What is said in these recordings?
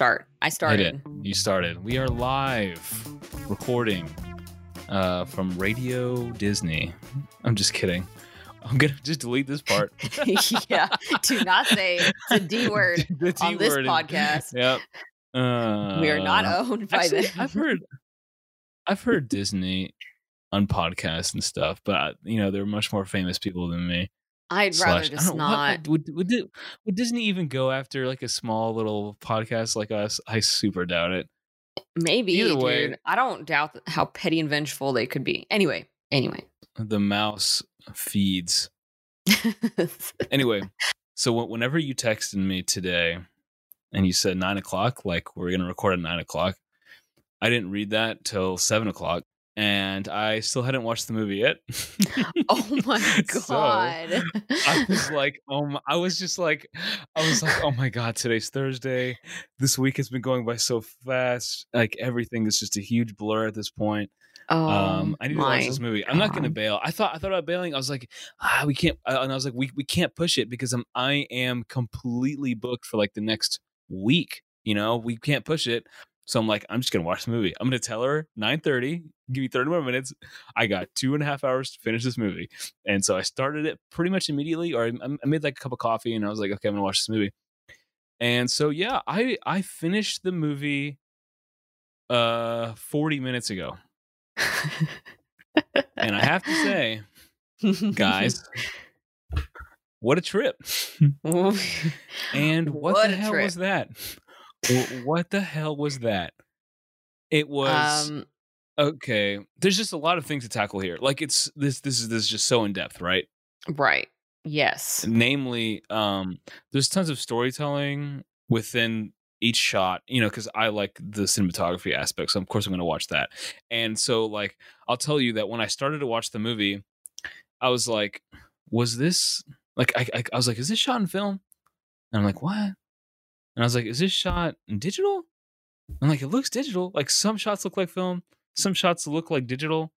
start. I started. You started. We are live recording uh, from Radio Disney. I'm just kidding. I'm gonna just delete this part. yeah. Do not say the D word. The T on this word is- podcast. Yep. Uh, we are not owned by actually, them. I've heard, I've heard Disney on podcasts and stuff, but uh, you know they're much more famous people than me. I'd rather Slash- I just don't what- would, would, would Disney even go after like a small little podcast like us? I super doubt it. Maybe, Either dude. I don't doubt how petty and vengeful they could be. Anyway, anyway. The mouse feeds. Anyway, so whenever you texted me today and you said nine o'clock, like we're gonna record at nine o'clock, I didn't read that till seven o'clock, and I still hadn't watched the movie yet. oh my So, god. I was like, oh, my, I was just like, I was like, oh my god, today's Thursday. This week has been going by so fast. Like everything is just a huge blur at this point. oh, Um, I need to watch this movie. I'm not going to bail. I thought I thought about bailing. I was like, ah, we can't. uh, And I was like, we we can't push it because I'm I am completely booked for like the next week. You know, we can't push it. So I'm like, I'm just gonna watch the movie. I'm gonna tell her 9:30. Give me 30 more minutes. I got two and a half hours to finish this movie, and so I started it pretty much immediately. Or I, I made like a cup of coffee, and I was like, okay, I'm gonna watch this movie. And so yeah, I I finished the movie uh 40 minutes ago, and I have to say, guys, what a trip! And what, What the hell trip. was that? Wh- what the hell was that? It was um, okay. There's just a lot of things to tackle here. Like it's this this is this is just so in depth, right? right. Yes. Namely, um, there's tons of storytelling within each shot, you know, because I like the cinematography aspect. So of course I'm gonna watch that. And so like I'll tell you that when I started to watch the movie, I was like, was this like I I, I was like, is this shot in film? And I'm like, what? And I was like, is this shot digital? I'm like, it looks digital. Like some shots look like film, some shots look like digital.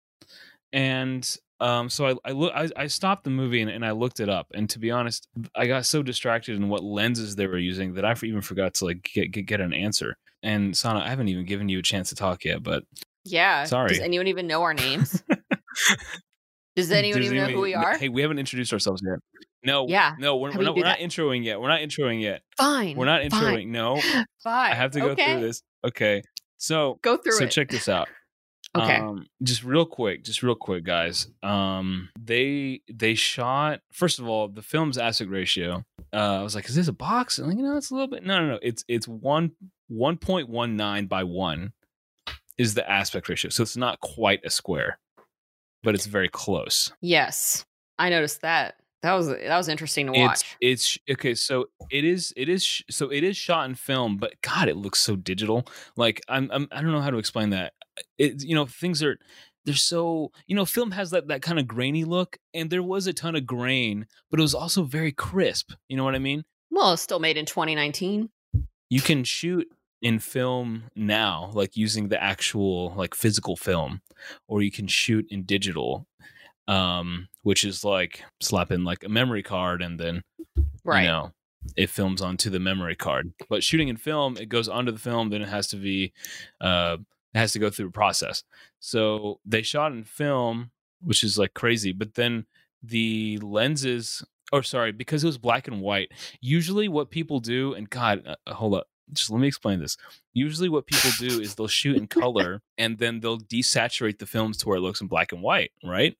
And um, so I I, look, I I stopped the movie and, and I looked it up. And to be honest, I got so distracted in what lenses they were using that I even forgot to like get get, get an answer. And Sana, I haven't even given you a chance to talk yet, but Yeah. Sorry. Does anyone even know our names? Does anyone Does even know who we are? Hey, we haven't introduced ourselves yet. No, Yeah. no, we're, we're not, we're not introing yet. We're not introing yet. Fine. We're not fine, introing. No, Fine. I have to go okay. through this. Okay, so Go through so it. check this out. Okay. Um, just real quick, just real quick, guys. Um, they they shot first of all the film's aspect ratio. Uh, I was like, is this a box? And like, you know, it's a little bit. No, no, no. It's it's one one point one nine by one is the aspect ratio. So it's not quite a square, but it's very close. yes. I noticed that. That was that was interesting to watch. It's it's okay. So it is it is so it is shot in film, but God, it looks so digital. Like I'm, I'm I don't know how to explain that. It you know things are they're so you know film has that that kind of grainy look, and there was a ton of grain, but it was also very crisp. You know what I mean? well, it's still made in 2019. You can shoot in film now, like using the actual like physical film, or you can shoot in digital, um, which is like slap in like a memory card and then Right. you know it films onto the memory card. But shooting in film it goes onto the film then it has to be uh it has to go through a process. So they shot in film which is like crazy but then the lenses or sorry because it was black and white usually what people do and god uh, hold up just let me explain this usually what people do is they'll shoot in color and then they'll desaturate the films to where it looks in black and white right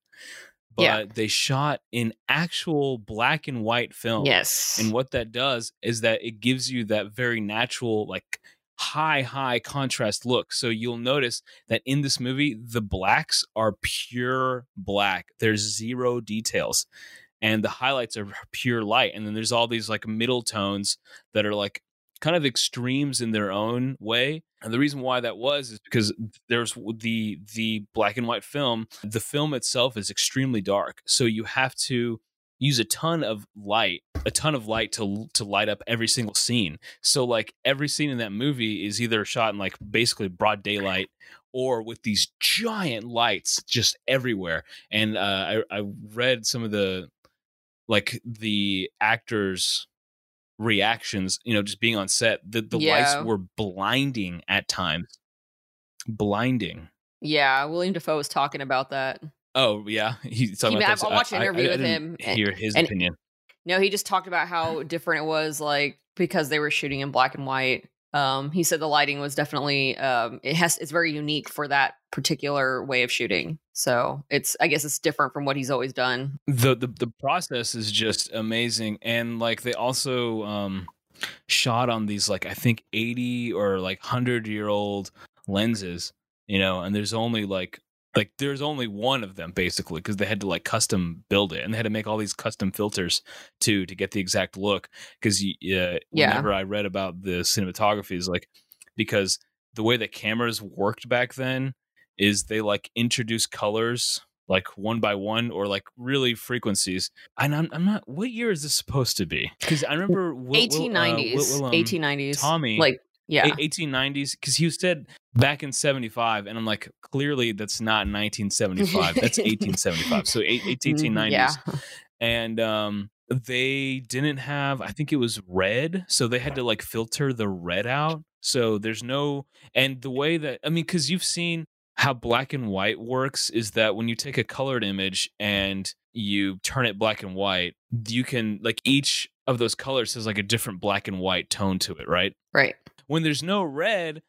but Yeah. they shot in actual black and white film Yes. and what that does is that it gives you that very natural, like high, high contrast look. So you'll notice that in this movie, the blacks are pure black. There's zero details. And the highlights are pure light. And then there's all these like middle tones that are like kind of extremes in their own way. And the reason why that was is because there's the the black and white film. The film itself is extremely dark. So you have to use a ton of light a ton of light to to light up every single scene so like every scene in that movie is either shot in like basically broad daylight or with these giant lights just everywhere and uh, I, I read some of the like the actors reactions, you know, just being on set. The the Yeah. lights were blinding at times. Blinding. Yeah, Willem Dafoe was talking about that. Oh yeah, he's talking He- about this. watched an I- I- interview I with him, and- Hear his and- opinion. No, he just talked about how different it was, like because they were shooting in black and white. Um, he said the lighting was definitely um, it has it's very unique for that particular way of shooting. So it's I guess it's different from what he's always done. the the the process is just amazing and like they also um shot on these like i think 80 or like 100 year old lenses you know and there's only like like there's only one of them basically because they had to like custom build it and they had to make all these custom filters too to get the exact look because uh, Yeah. whenever i read about the cinematography is like because the way that cameras worked back then is they like introduce colors like one by one or like really frequencies. And I'm, I'm not. What year is this supposed to be? Because I remember Will, Will, uh, Will- Willem- eighteen nineties. Tommy, like yeah, 1890s because he said back in 75 and i'm like clearly that's not 1975 that's 1875 so eight, eight- 1890s Mm, yeah, and um they didn't have i think it was red so they had to like filter the red out so there's no and the way that i mean because you've seen how black and white works is that when you take a colored image and you turn it black and white you can like each of those colors has like a different black and white tone to it right? Right. When there's no red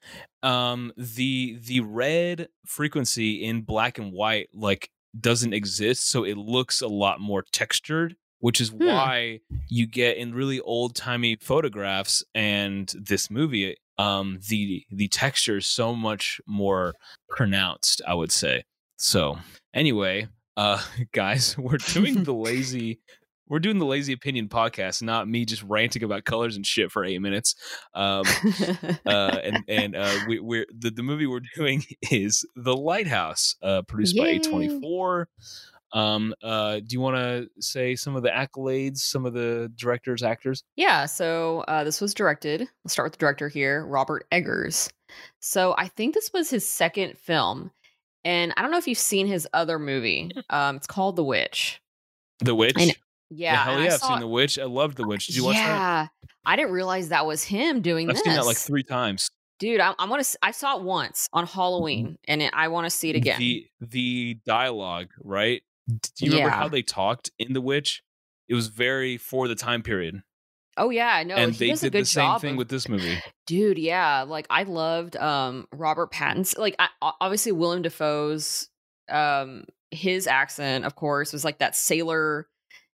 um the the red frequency in black and white like doesn't exist so it looks a lot more textured which is Hmm. why you get in really old timey photographs and this movie um the the texture is so much more pronounced i would say so anyway uh guys we're doing the lazy we're doing the lazy opinion podcast not me just ranting about colors and shit for eight minutes um uh, and and uh, we, we're the, the movie we're doing is The Lighthouse, uh, produced by Yay. A24. Um, uh, do you want to say some of the accolades, some of the directors, actors? Yeah, so uh, this was directed. Let's start with the director here, Robert Eggers. So I think this was his second film, and I don't know if you've seen his other movie. Um, it's called The Witch. The Witch. I Yeah, hell and I yeah! I've saw- seen The Witch. I loved The Witch. Did you watch that? yeah, I didn't realize that was him doing I've this. seen that like three times. Dude, I, I want to. I saw it once on Halloween, and it, I want to see it again. The the dialogue, right? Do you remember Yeah. how they talked in The Witch? It was very for the time period, oh yeah, no, and he they did the same thing of- with this movie. dude yeah like i loved um robert pattinson like I, obviously willem dafoe's um his accent of course was like that sailor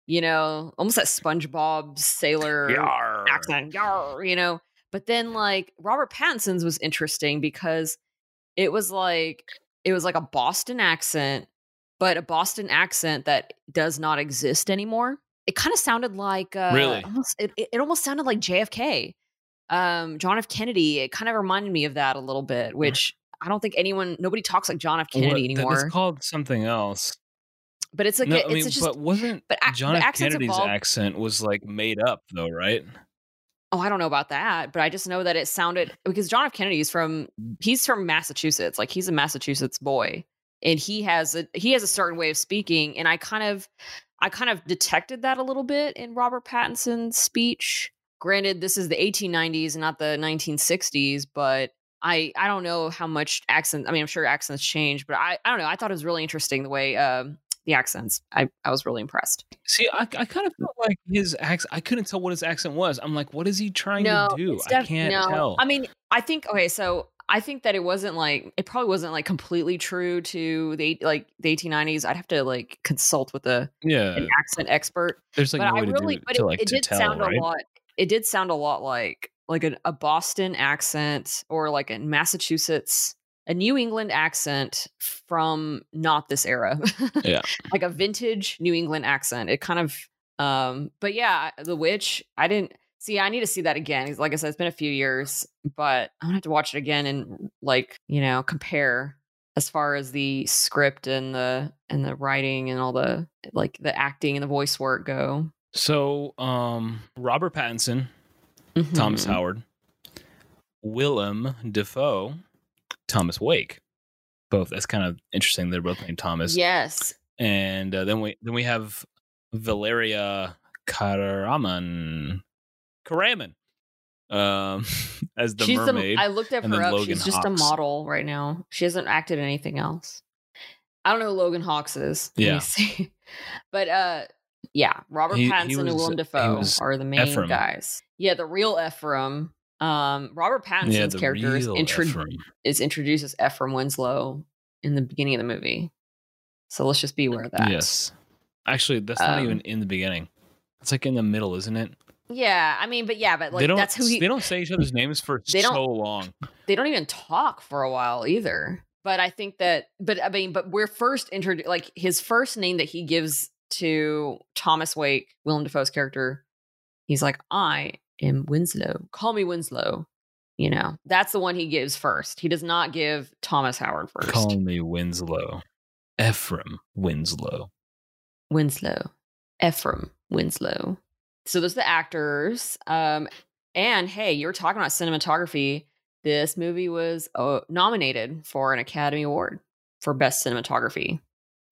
you know almost that spongebob sailor Yarr. accent Yarr, you know? But then like robert pattinson's was interesting because it was like it was like a boston accent but a boston accent that does not exist anymore. It kind of sounded like uh Really? almost, it, it almost sounded like jfk um john f. Kennedy it kind of reminded me of that a little bit which i don't think anyone nobody talks like john f. Kennedy that- anymore. It's called something else. But it's like no, a- I mean, it's just but wasn't but John F. Kennedy's evolve- accent was like made up though, right? Oh, I don't know about that, but I just know that it sounded because John F. Kennedy is from he's from Massachusetts, like he's a Massachusetts boy, and he has a he has a certain way of speaking, and I kind of I kind of detected that a little bit in Robert Pattinson's speech. Granted, this is the 1890s and not the 1960s, but I I don't know how much accent. I mean, I'm sure accents change, but I I don't know. I thought it was really interesting the way um, the accents. I I was really impressed. See, I, I kind of felt like his accent. I couldn't tell what his accent was. I'm like, what is he trying to do? it's I can't no. tell. I mean, I think okay, so I think that it wasn't like it probably wasn't like completely true to the like the 1890s. I'd have to like consult with a yeah, an accent expert. there's like but no I way to really, it but it, like it did tell, sound right? a lot. It did sound a lot like like a, a Boston accent or like a Massachusetts, a New England accent from not this era. Yeah. like a vintage New England accent. It kind of, um, but yeah, The Witch. I didn't see. I need to see that again. Like I said, it's been a few years, but I'm gonna have to watch it again and like you know compare as far as the script and the and the writing and all the like the acting and the voice work go. So, um, Robert Pattinson, Thomas Mhm. Howard, Willem Dafoe, Thomas Wake. Both. That's kind of interesting. They're both named Thomas. Yes. and uh, then we then we have Valeria Karaman, Karaman um, as the she's mermaid. I looked at her up. Logan she's just a model right now. She hasn't acted in anything else. I don't know who Logan Hawkes is. Yeah. But uh yeah, Robert He- he Pattinson and was- Willem Dafoe are the main Ephraim. guys. Yeah, the real Ephraim. Um Robert Pattinson's yeah, character is, intro- is introduced as Ephraim Winslow in the beginning of the movie. So let's just be aware of that. Yes, actually, that's not Um, even in the beginning. It's like in the middle, isn't it? Yeah, I mean, but yeah, but like they don't. that's who he they don't say each other's names for They don't- so long. they don't even talk for a while either. But I think that, but I mean, but we're first introduced, like his first name that he gives to Thomas Wake, Willem Dafoe's character, he's like, I am Winslow. Call me Winslow. You know, that's the one he gives first. He does not give Thomas Howard first. Call me Winslow, Ephraim Winslow. Winslow, Ephraim Winslow. So those are the actors. Um, and hey, you were talking about cinematography. This movie was uh, nominated for an Academy Award for Best Cinematography.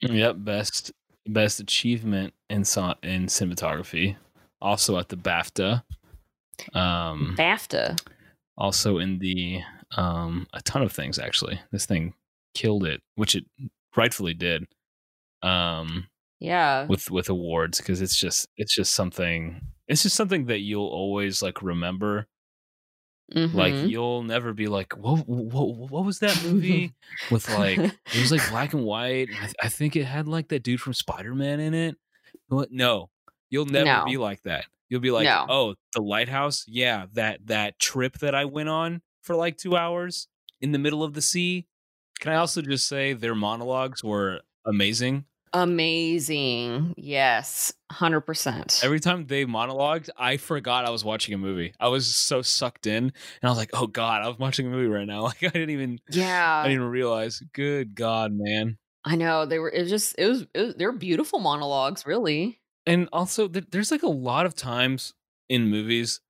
Yep, best best achievement in in cinematography. Also at the BAFTA. Um, BAFTA. also in the um a ton of things actually. This thing killed it, which it rightfully did. Um, Yeah. with with awards because it's just it's just something it's just something that you'll always like remember like Mhm. you'll never be like what what, what was that movie with like it was like black and white and I, th- I think it had like that dude from spider-man in it what no you'll never No. be like that you'll be like No. oh the lighthouse yeah that that trip that i went on for like two hours in the middle of the sea can i also just say their monologues were amazing Amazing. Yes. 100%. Every time they monologued, I forgot I was watching a movie. I was so sucked in, and I was like, "Oh God, I was watching a movie right now." Like I didn't even, Yeah. I didn't even realize. Good God, man! I know. They were, it was just, it was, it was they were beautiful monologues, really. And also, there's like a lot of times in movies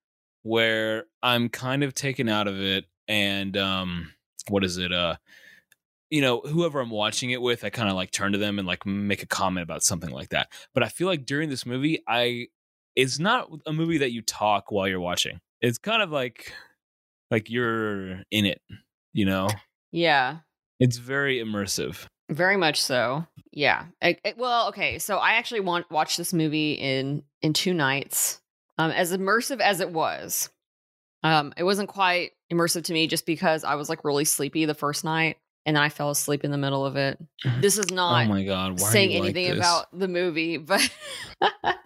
where I'm kind of taken out of it, and um, what is it? Uh, you know, whoever I'm watching it with, I kind of like turn to them and like make a comment about something like that. But I feel like during this movie, I it's not a movie that you talk while you're watching. It's kind of like like you're in it, you know. Yeah. It's very immersive. Very much so. Yeah. I- I- well, okay. So I actually want watched this movie in in two nights. Um, as immersive as it was, um, it wasn't quite immersive to me just because I was like really sleepy the first night, and I fell asleep in the middle of it. This is not oh not my god, why saying are you like anything about the movie, but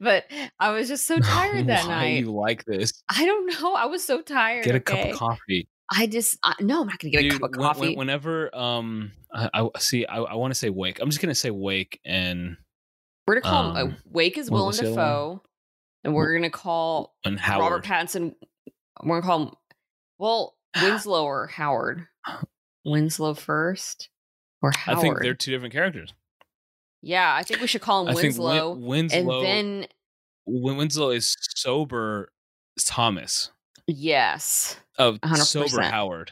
but I was just so tired that why night. you like this? I don't know. I was so tired. Get a okay? cup of coffee. I just I, no. I'm not gonna get Dude, a cup of when- when- coffee. whenever um I, I see I, I want to say wake. I'm just gonna say wake and We're gonna call him Um, uh, Wake is Willem was the other one? Dafoe, and we're gonna call and Howard. Robert Pattinson. We're gonna call him well Winslow or Howard. Winslow first or I think they're two different characters. yeah, I think we should call him I Winslow, Win- Winslow and then Win- Winslow is sober Thomas yes, of 100%. sober Howard.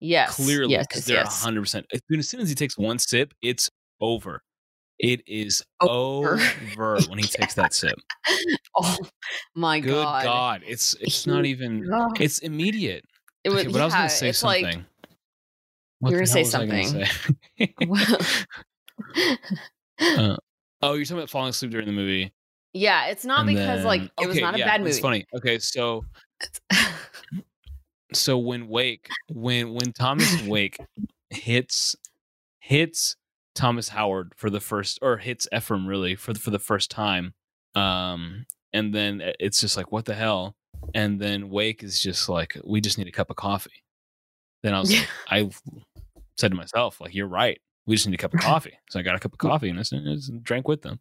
yes, Clearly, yes, because yes, they're yes. hundred percent. As soon as he takes one sip, it's over. It is Over. over when he takes that sip. Oh my Good god! Good god, it's it's not even. It's immediate. It was, Okay, but I was gonna say something. like What You were gonna say something. I gonna say? Well- uh, oh, you're talking about falling asleep during the movie. yeah, it's not and because like then- it was not a yeah, bad movie. It's funny. Okay, so so when Wake when when Thomas Wake hits hits Thomas Howard for the first or hits Ephraim really for the, for the first time um and then it's just like what the hell? And then Wake is just like we just need a cup of coffee. Then I was like I said to myself like you're right. We just need a cup of coffee. So I got a cup of coffee and I just drank with them.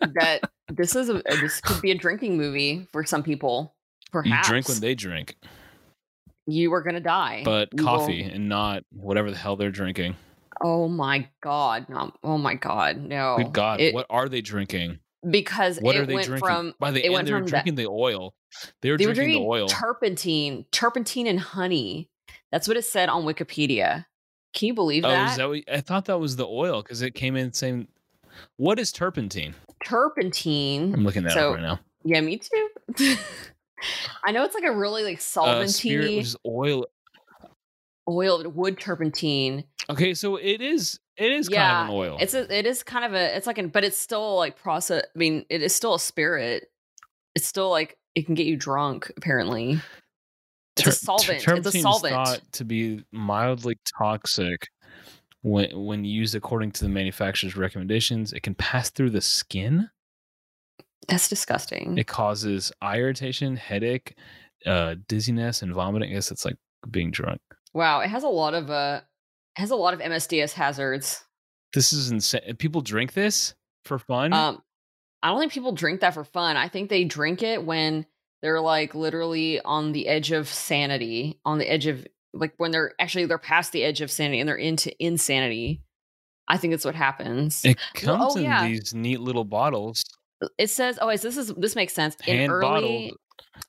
That this is a this could be a drinking movie for some people. You drink when they drink you were gonna die, but You coffee and not whatever the hell they're drinking Oh my god! No, oh my god! No. Good God, It- what are they drinking? Because What it are they went drinking? from By the end, they were drinking the oil. They were they were drinking drinking the oil. turpentine, turpentine and honey. That's what it said on Wikipedia. Can you believe oh, that? is that what, I thought that was the oil because it came in saying, "What is turpentine?" turpentine. I'm looking that So- up right now. Yeah, me too. I know it's like a really like Uh, spirit, solventy which is oil. oil wood turpentine. Okay, so it is it is kind Yeah, of an oil. It's a it is kind of a it's like an but it's still like process I mean, it is still a spirit. It's still like it can get you drunk, apparently. It's a Tur- solvent. It's a solvent. thought to be mildly toxic when when used according to the manufacturer's recommendations. It can pass through the skin. That's disgusting. It causes eye irritation, headache, uh, dizziness, and vomiting. I guess it's like being drunk. wow, it has a lot of uh has a lot of MSDS hazards. This is insane. People drink this for fun. Um, I don't think people drink that for fun. I think they drink it when they're like literally on the edge of sanity, on the edge of like when they're actually they're past the edge of sanity and they're into insanity. I think that's what happens. it well, comes oh, in yeah. these neat little bottles, It says, "Oh, this is this makes sense." In hand early, bottled.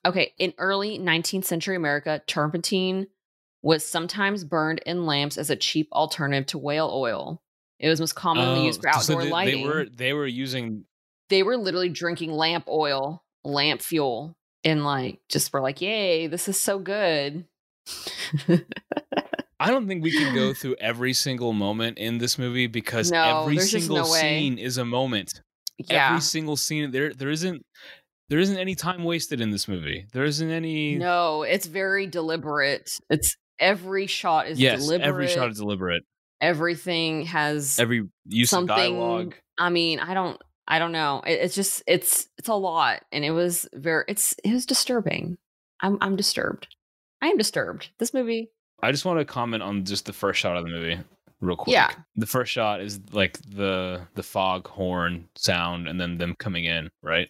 okay, in early 19th century America, turpentine was sometimes burned in lamps as a cheap alternative to whale oil. It was most commonly used oh, for Oh, so outdoor they, lighting. They were they were using they were literally drinking lamp oil, lamp fuel, and like just were like, "Yay, this is so good." I don't think we can go through every single moment in this movie because No, every single no scene is a moment. Yeah, Every single scene there there isn't there isn't any time wasted in this movie. There isn't any no, it's very deliberate. It's every shot is Yes, deliberate. every shot is deliberate. everything has Every use something. of dialogue. I mean, I don't, I don't know. It, it's just, it's, it's a lot, and it was very, it's, it was disturbing. I'm, I'm disturbed. I am disturbed. This movie, I just want to comment on just the first shot of the movie real quick. Yeah. The first shot is like the the fog horn sound and then them coming in, right?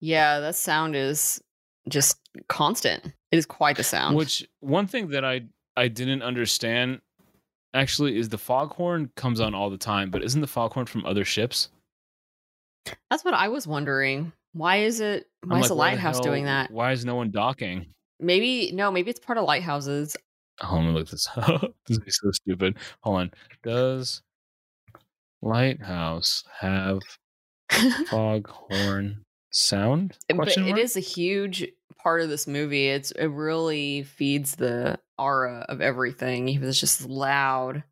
yeah, that sound is just constant. It is quite the sound. Which one thing that I I didn't understand actually is the foghorn comes on all the time, but isn't the foghorn from other ships? That's what I was wondering. Why is it? I'm Why is like, the lighthouse hell- doing that? Why is no one docking? Maybe no. Maybe it's part of lighthouses. Let me look this up. this is so stupid. Hold on. Does lighthouse have foghorn sound? but it is a huge part of this movie. It's it really feeds the aura of everything. It was just loud,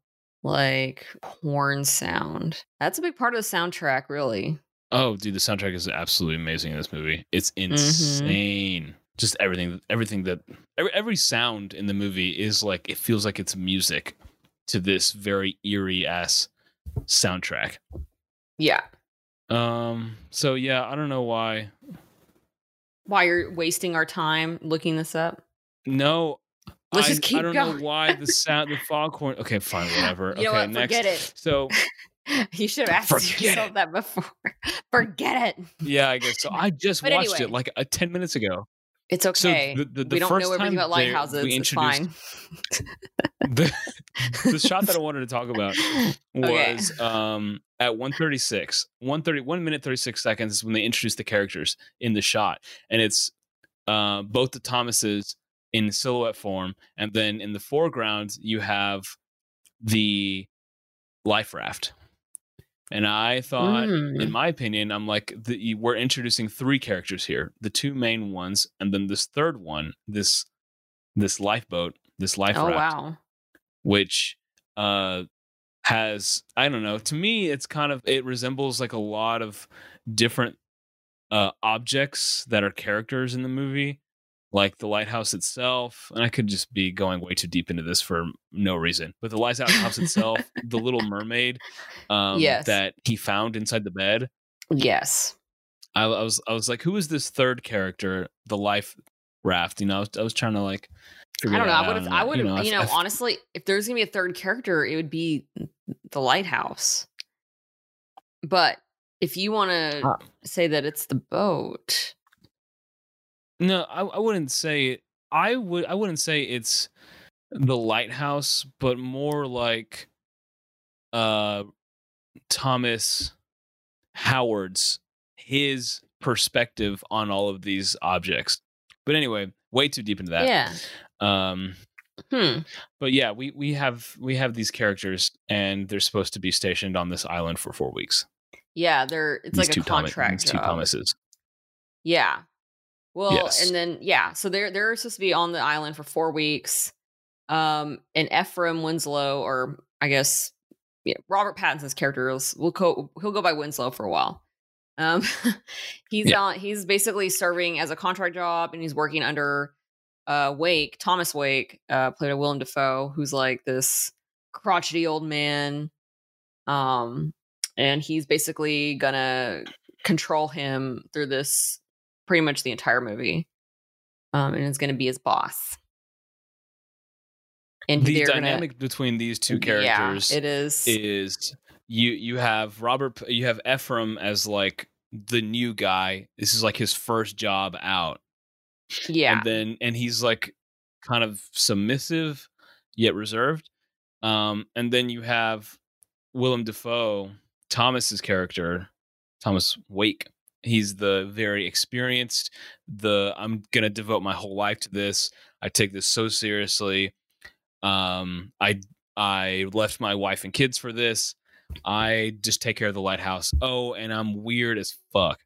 like horn sound. That's a big part of the soundtrack, really. Oh, dude, the soundtrack is absolutely amazing in this movie. It's Mm-hmm. Just everything, everything that every, every sound in the movie is like it feels like it's music to this very eerie ass soundtrack. Yeah. Um. So yeah, I don't know why. Why you're wasting our time looking this up? No. Let's I, just keep I don't going. know why the sound, the foghorn. Okay, fine, whatever. You okay, what? next. Forget it. So You should have asked Forget yourself that before. Forget it. yeah, I guess so. I just But watched anyway. it like uh, ten minutes ago. It's So okay. the- the- the we don't know everything about lighthouses. we It's fine. the, the shot that I wanted to talk about Okay. was um at 136 130 1 minute 36 seconds is when they introduce the characters in the shot and it's uh both the thomases in silhouette form and then in the foreground you have the life raft and i thought Mm. in my opinion i'm like the, you- we're introducing three characters here the two main ones and then this third one this this lifeboat this life oh raft wow. which uh has i don't know to me it's kind of it resembles like a lot of different uh objects that are characters in the movie like the lighthouse itself and i could just be going way too deep into this for no reason but the lighthouse itself the little mermaid um Yes. that he found inside the bed Yes. I, I was i was like who is this third character the life raft you know i was, I was trying to like figure I don't know. I would have. I would. You know, you know honestly, if there's gonna be a third character, it would be the lighthouse. But if you want to Ah. say that it's the boat, No, I, I wouldn't say I would I wouldn't say it's the lighthouse, but more like uh Thomas Howard's his perspective on all of these objects. But anyway, way too deep into that. yeah. Um Hmm. but yeah, we we have we have these characters and they're supposed to be stationed on this island for 4 weeks. Yeah. They're. It's these like two a Thomas, contract. these two job. Thomases. Yeah. Well, Yes. and then yeah, so they're they're supposed to be on the island for four weeks. Um, and Ephraim Winslow, or I guess yeah, Robert Pattinson's character will go he'll go by Winslow for a while. Um, he's Yeah. on he's basically serving as a contract job, and he's working under uh Wake Thomas Wake, uh, played by Willem Dafoe, who's like this crotchety old man. Um, and he's basically gonna control him through this pretty much the entire movie. Um, and is gonna be his boss. And the dynamic between these two characters yeah, it is. is you you have Robert you have Ephraim as like the new guy. This is like his first job out. yeah, And then and he's like kind of submissive yet reserved. Um and then you have Willem Dafoe, Thomas's character, Thomas Wake. He's the very experienced, the I'm going to devote my whole life to this. I take this so seriously. Um I I left my wife and kids for this. I just take care of the lighthouse. Oh, and I'm weird as fuck.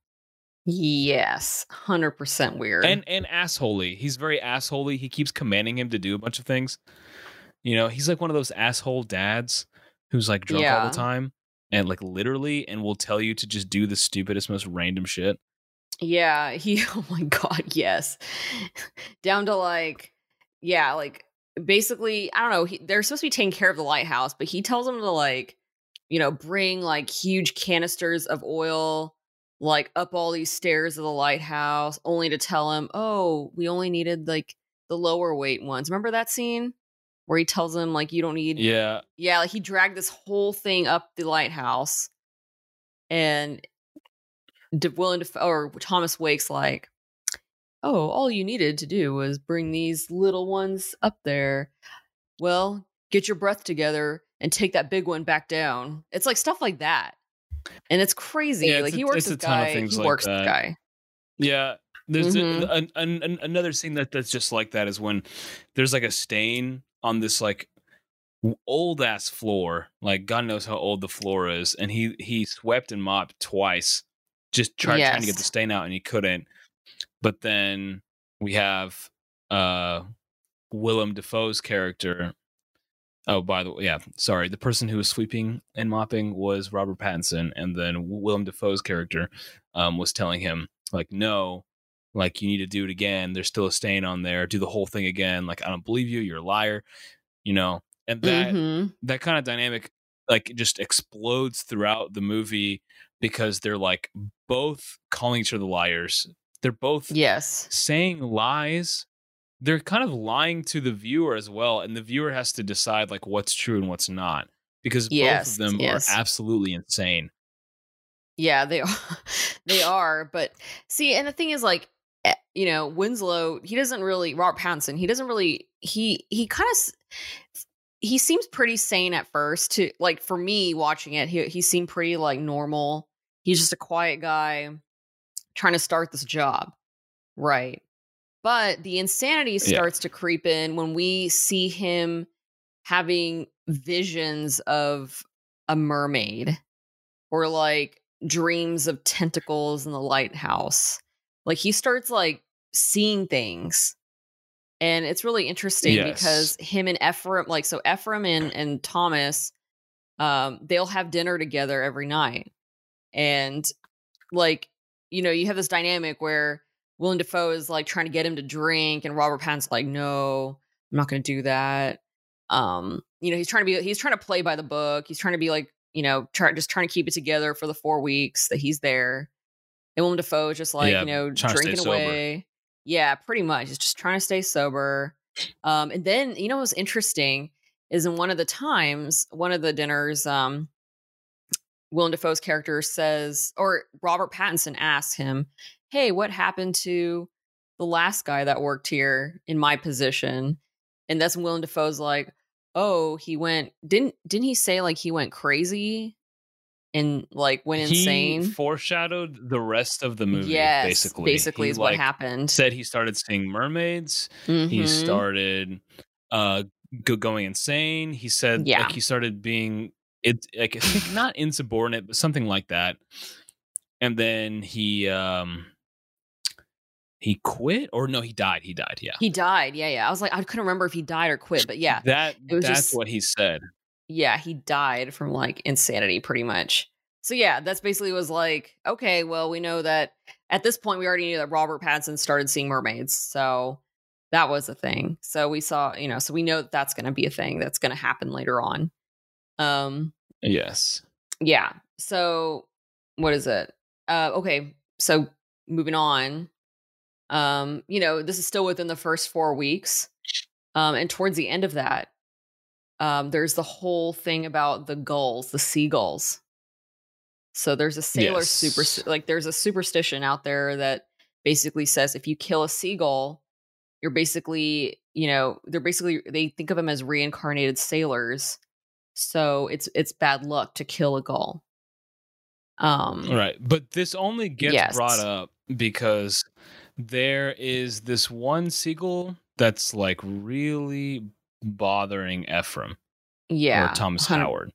yes, hundred percent weird. And and assholey. He's very assholey. He keeps commanding him to do a bunch of things. You know, he's like one of those asshole dads who's like drunk all the time and like literally and will tell you to just do the stupidest, most random shit. Yeah, he oh my god, yes. Down to like yeah, like basically, I don't know, he, they're supposed to be taking care of the lighthouse, but he tells them to like, you know, bring like huge canisters of oil like up all these stairs of the lighthouse only to tell him, "Oh, we only needed like the lower weight ones." Remember that scene where he tells him like you don't need Yeah. yeah, like he dragged this whole thing up the lighthouse, and De- Willem Dafoe or Thomas Wake's like, "Oh, all you needed to do was bring these little ones up there. Well, get your breath together and take that big one back down." It's like stuff like that, and it's crazy. Yeah, it's like a- he works a of guy. he like works that. this guy. Yeah. There's a- Mhm. an, an, an- another scene that that's just like that is when there's like a stain on this like old ass floor. Like God knows how old the floor is, and he he swept and mopped twice, just try, trying to get the stain out, and he couldn't. But then we have uh Willem Dafoe's character. Oh, by the way, yeah, sorry. The person who was sweeping and mopping was Robert Pattinson, and then Willem Dafoe's character um, was telling him like, "No, like you need to do it again. There's still a stain on there. Do the whole thing again. Like I don't believe you. You're a liar." You know, and that Mhm. that kind of dynamic like just explodes throughout the movie because they're like both calling each other liars. They're both Yes. saying lies they're kind of lying to the viewer as well and the viewer has to decide like what's true and what's not because Yes, both of them yes. are absolutely insane Yeah, they are. they are. But see, and the thing is, like, you know, Winslow, he doesn't really. Robert Pattinson, he doesn't really. He he kind of. He seems pretty sane at first. To like for me watching it, he he seemed pretty like normal. He's just a quiet guy trying to start this job, right? But the insanity Yeah. starts to creep in when we see him having visions of a mermaid or like dreams of tentacles in the lighthouse. Like he starts like seeing things. And it's really interesting Yes. because him and Ephraim, like so Ephraim and, and Thomas, um, they'll have dinner together every night. And like, you know, you have this dynamic where Willem Dafoe is like trying to get him to drink, and Robert Pattinson's like, no, I'm not gonna do that. Um, you know, he's trying to be he's trying to play by the book. He's trying to be like, you know, try just trying to keep it together for the four weeks that he's there. And Willem Dafoe is just like, Yeah, you know, drinking away. Yeah, pretty much. It's just trying to stay sober. Um, and then you know what's interesting is in one of the times, one of the dinners, um, Willem Dafoe's character says, or Robert Pattinson asks him, Hey, what happened to the last guy that worked here in my position? And that's when Willem Dafoe's like, Oh, he went didn't didn't he say like he went crazy and like went insane. he foreshadowed the rest of the movie yes, basically basically He, is what like, happened. said he started seeing mermaids he Mhm. started uh go- going insane he said Yeah. like he started being it like I think not insubordinate but something like that and then he um he quit or no, he died. He died. Yeah. He died. Yeah, yeah. I was like, I couldn't remember if he died or quit, but yeah, That that's just- what he said. Yeah, he died from like insanity, pretty much. So yeah, that's basically was like, okay, well, we know that at this point we already knew that Robert Pattinson started seeing mermaids, so that was a thing. So we saw, you know, so we know that that's going to be a thing that's going to happen later on. Um, Yes. yeah. So what is it? Uh, okay. So moving on. Um, you know, this is still within the first four weeks. Um, and towards the end of that, um, there's the whole thing about the gulls, the seagulls. So there's a sailor Yes. super like there's a superstition out there that basically says if you kill a seagull, you're basically, you know, they're basically they think of them as reincarnated sailors. So it's it's bad luck to kill a gull. Um Right. But this only gets Yes. brought up because there is this one seagull that's like really bothering Ephraim yeah. or Thomas 100 Howard.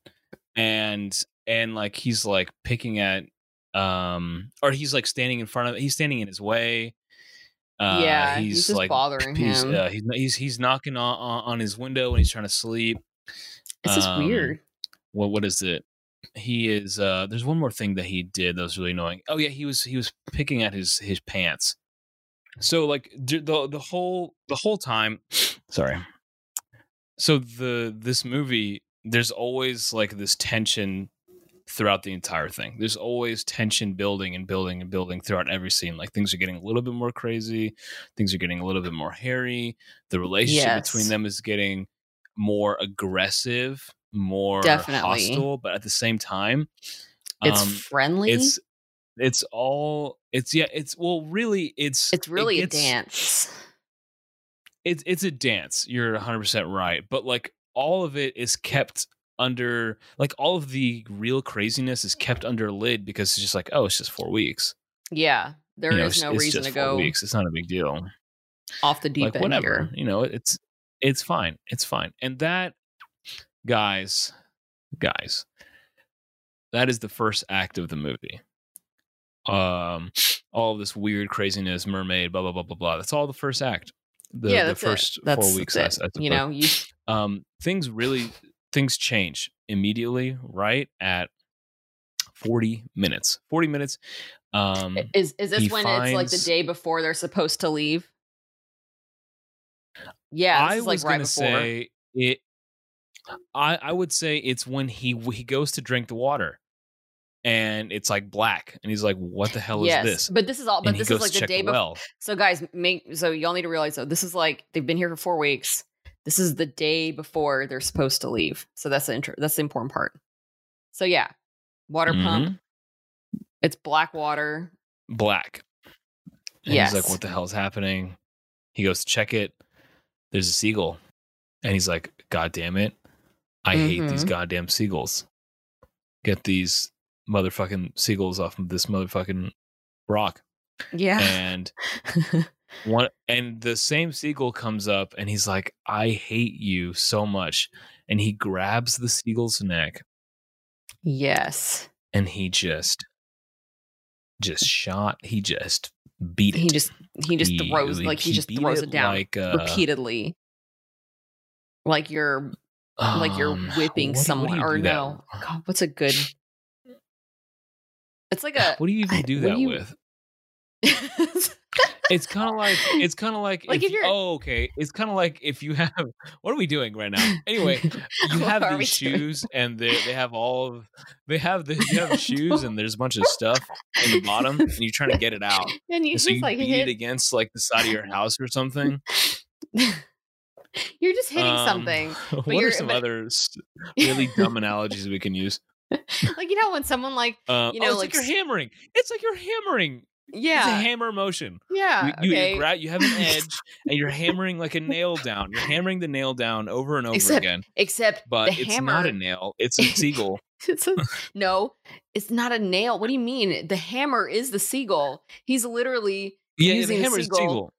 And and like he's like picking at um or he's like standing in front of he's standing in his way. Uh, yeah, he's, he's, just like bothering he's, him. uh, he's he's he's knocking on, on his window when he's trying to sleep. This just um, weird. what what is it? He is uh there's one more thing that he did that was really annoying. Oh yeah, he was he was picking at his his pants. So like the the whole the whole time sorry. So the this movie there's always like this tension throughout the entire thing. There's always tension building and building and building throughout every scene. Like things are getting a little bit more crazy, things are getting a little bit more hairy. The relationship between them is getting more aggressive, more Definitely. hostile, but at the same time, It's um, friendly. it's it's all it's yeah it's well really it's it's really it a dance. It's it's a dance you're 100% right but like all of it is kept under like all of the real craziness is kept under a lid because it's just like oh it's just four weeks Yeah. there You know, it's- no it's reason just to four go weeks it's not a big deal off the deep like end whatever here. you know it's it's fine it's fine and that guys guys that is the first act of the movie um all this weird craziness mermaid blah blah blah blah blah that's all the first act the, yeah, the that's first it. That's, four weeks that's I- I it. you know, you um things really things change immediately right at 40 minutes 40 minutes um is is this he when it's like the day before they're supposed to leave? Yeah, this I is like was right gonna before. say it. I I would say it's when he he goes to drink the water, and it's like black, and he's like, "What the hell yes, is this?" but this is all. But this is like the day the before. So guys, make so y'all need to realize though, this is like they've been here for four weeks. This is the day before they're supposed to leave. So that's the intro. That's the important part. So yeah, water Mhm. pump. It's black water. black. And he's like, "What the hell is happening?" He goes to check it. There's a seagull, and he's like, "God damn it! I hate these Mhm. goddamn seagulls. Get these motherfucking seagulls off of this motherfucking rock." Yeah. And one and the same seagull comes up and he's like i hate you so much and he grabs the seagull's neck yes. and he just just shot he just beat it He just he just He- throws like he, just throws it, down like uh, repeatedly. Like you're like you're um, whipping what what someone you or do that- no. God, what's a good It's like a what do you even do that you- with it's kind of like it's kind of like, Like if, if you're- oh okay it's kind of like if you have what are we doing right now anyway you have these we doing? shoes and they they have all of they have the you have shoes and there's a bunch of stuff in the bottom and you're trying to get it out and you and just so you like beat hit it against like the side of your house or something you're just hitting Um, something. what are some but- other really dumb analogies we can use Like you know when someone like uh, You oh, know, it's like like, you're hammering it's like you're hammering Yeah, it's a hammer motion yeah you, you, okay you have an edge and you're hammering like a nail down you're hammering the nail down over and over Except again except but the it's hammer not a nail it's a seagull It's a, no, it's not a nail. What do you mean? The hammer is the seagull. He's literally yeah Using the a hammer is seagull. seagull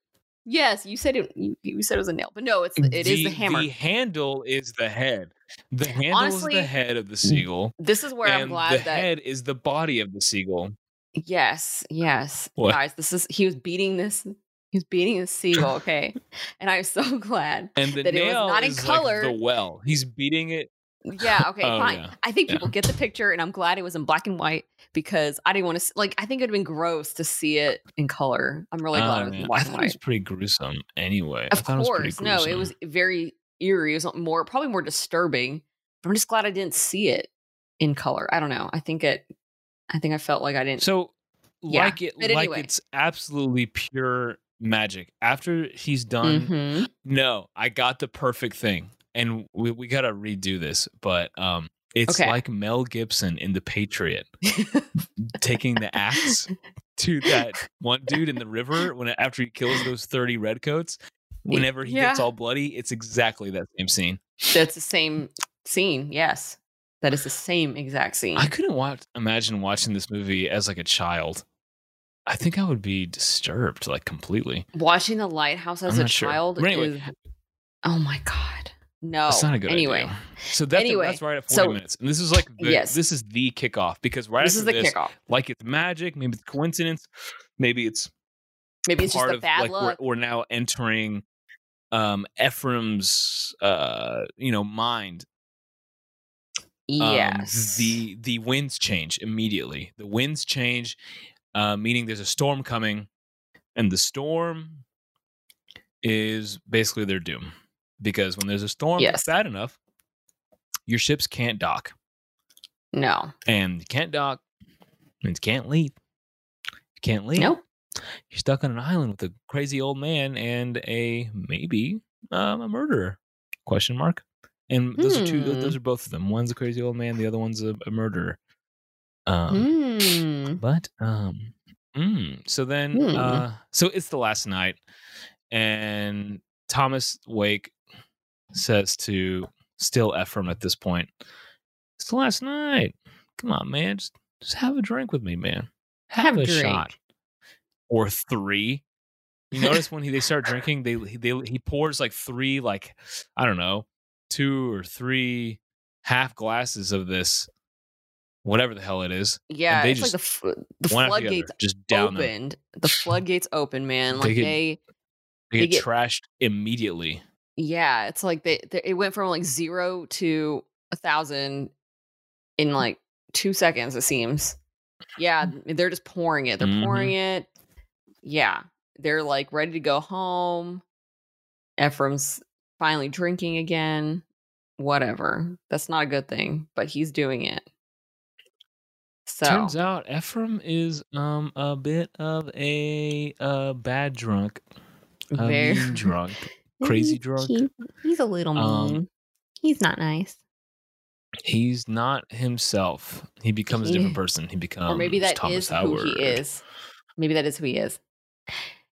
yes. You said it. You, you said it was a nail, but no, it's it is the hammer. the handle is the head the handle Honestly- is the head of the mm. seagull this is where I'm and glad the that head is the body of the seagull yes, yes, What? guys. This is he was beating this. He's beating a seagull. Okay, and I'm so glad. And the That it was not in color. like the well. He's beating it. Yeah, okay, Oh, fine. yeah. I think Yeah. people get the picture, and I'm glad it was in black and white because I didn't want to. Like, I think it'd been gross to see it in color. I'm really glad Oh, it um, was man. in I black and thought it was pretty gruesome. Anyway, I Of thought it was pretty course, no, it was very eerie. It was more, probably more disturbing. But I'm just glad I didn't see it in color. I don't know. I think it. I think I felt like I didn't. So, Yeah, like it, but like anyway. it's absolutely pure magic. After he's done, Mhm. no, I got the perfect thing, and we we gotta redo this. But um, it's Okay. like Mel Gibson in The Patriot taking the axe to that one dude in the river when after he kills those thirty redcoats. Whenever he gets all bloody, it's exactly that same scene. That's the same scene. Yes, that is the same exact scene. I couldn't watch imagine watching this movie as like a child. I think I would be disturbed like completely. Watching the lighthouse as a sure. child anyway, is. Oh my god! No. It's not a good anyway, idea. So that's, Anyway, that's right at 40 so- minutes. And this is like the, Yes. this is the kickoff because right this is the this, kickoff. like it's magic, maybe it's coincidence, maybe it's Maybe it's just the of bad like luck. we're, we're now entering um Ephraim's uh you know mind. Um, yes. the the winds change immediately. The winds change, uh, meaning there's a storm coming, and the storm is basically their doom. Because when there's a storm Yes. that's bad enough, your ships can't dock. no. And you can't dock means can't leave. You can't leave. Nope. You're stuck on an island with a crazy old man and a maybe um, a murderer? Question mark. And those are two. Hmm. Those are both of them. One's a crazy old man. The other one's a, a murderer. Um, Hmm. but um, mm, so then, Hmm. uh, so it's the last night, and Thomas Wake says to still Ephraim at this point, "It's the last night. Come on, man. Just just have a drink with me, man. Have, Have a a drink." shot or three. You notice when he, they start drinking, they he- they he pours like three, like I don't know, two or three half glasses of this, whatever the hell it is. Yeah, they it's like the just f- the one after the other, floodgates just down them. opened. The floodgates open, man. They Like get- they, They they get, get- trashed immediately. yeah, it's like they, they it went from like zero to a thousand in like two seconds. It seems. Yeah, they're just pouring it. They're Mhm. pouring it. Yeah, they're like ready to go home. Ephraim's finally drinking again. Whatever. That's not a good thing, but he's doing it. So Turns out Ephraim is um a bit of a uh bad drunk, a very mean drunk, crazy drunk. He- he's a little mean. Um, he's not nice. He's not himself. He becomes a different person. He becomes or maybe that is Thomas who Howard. he is. Maybe that is who he is.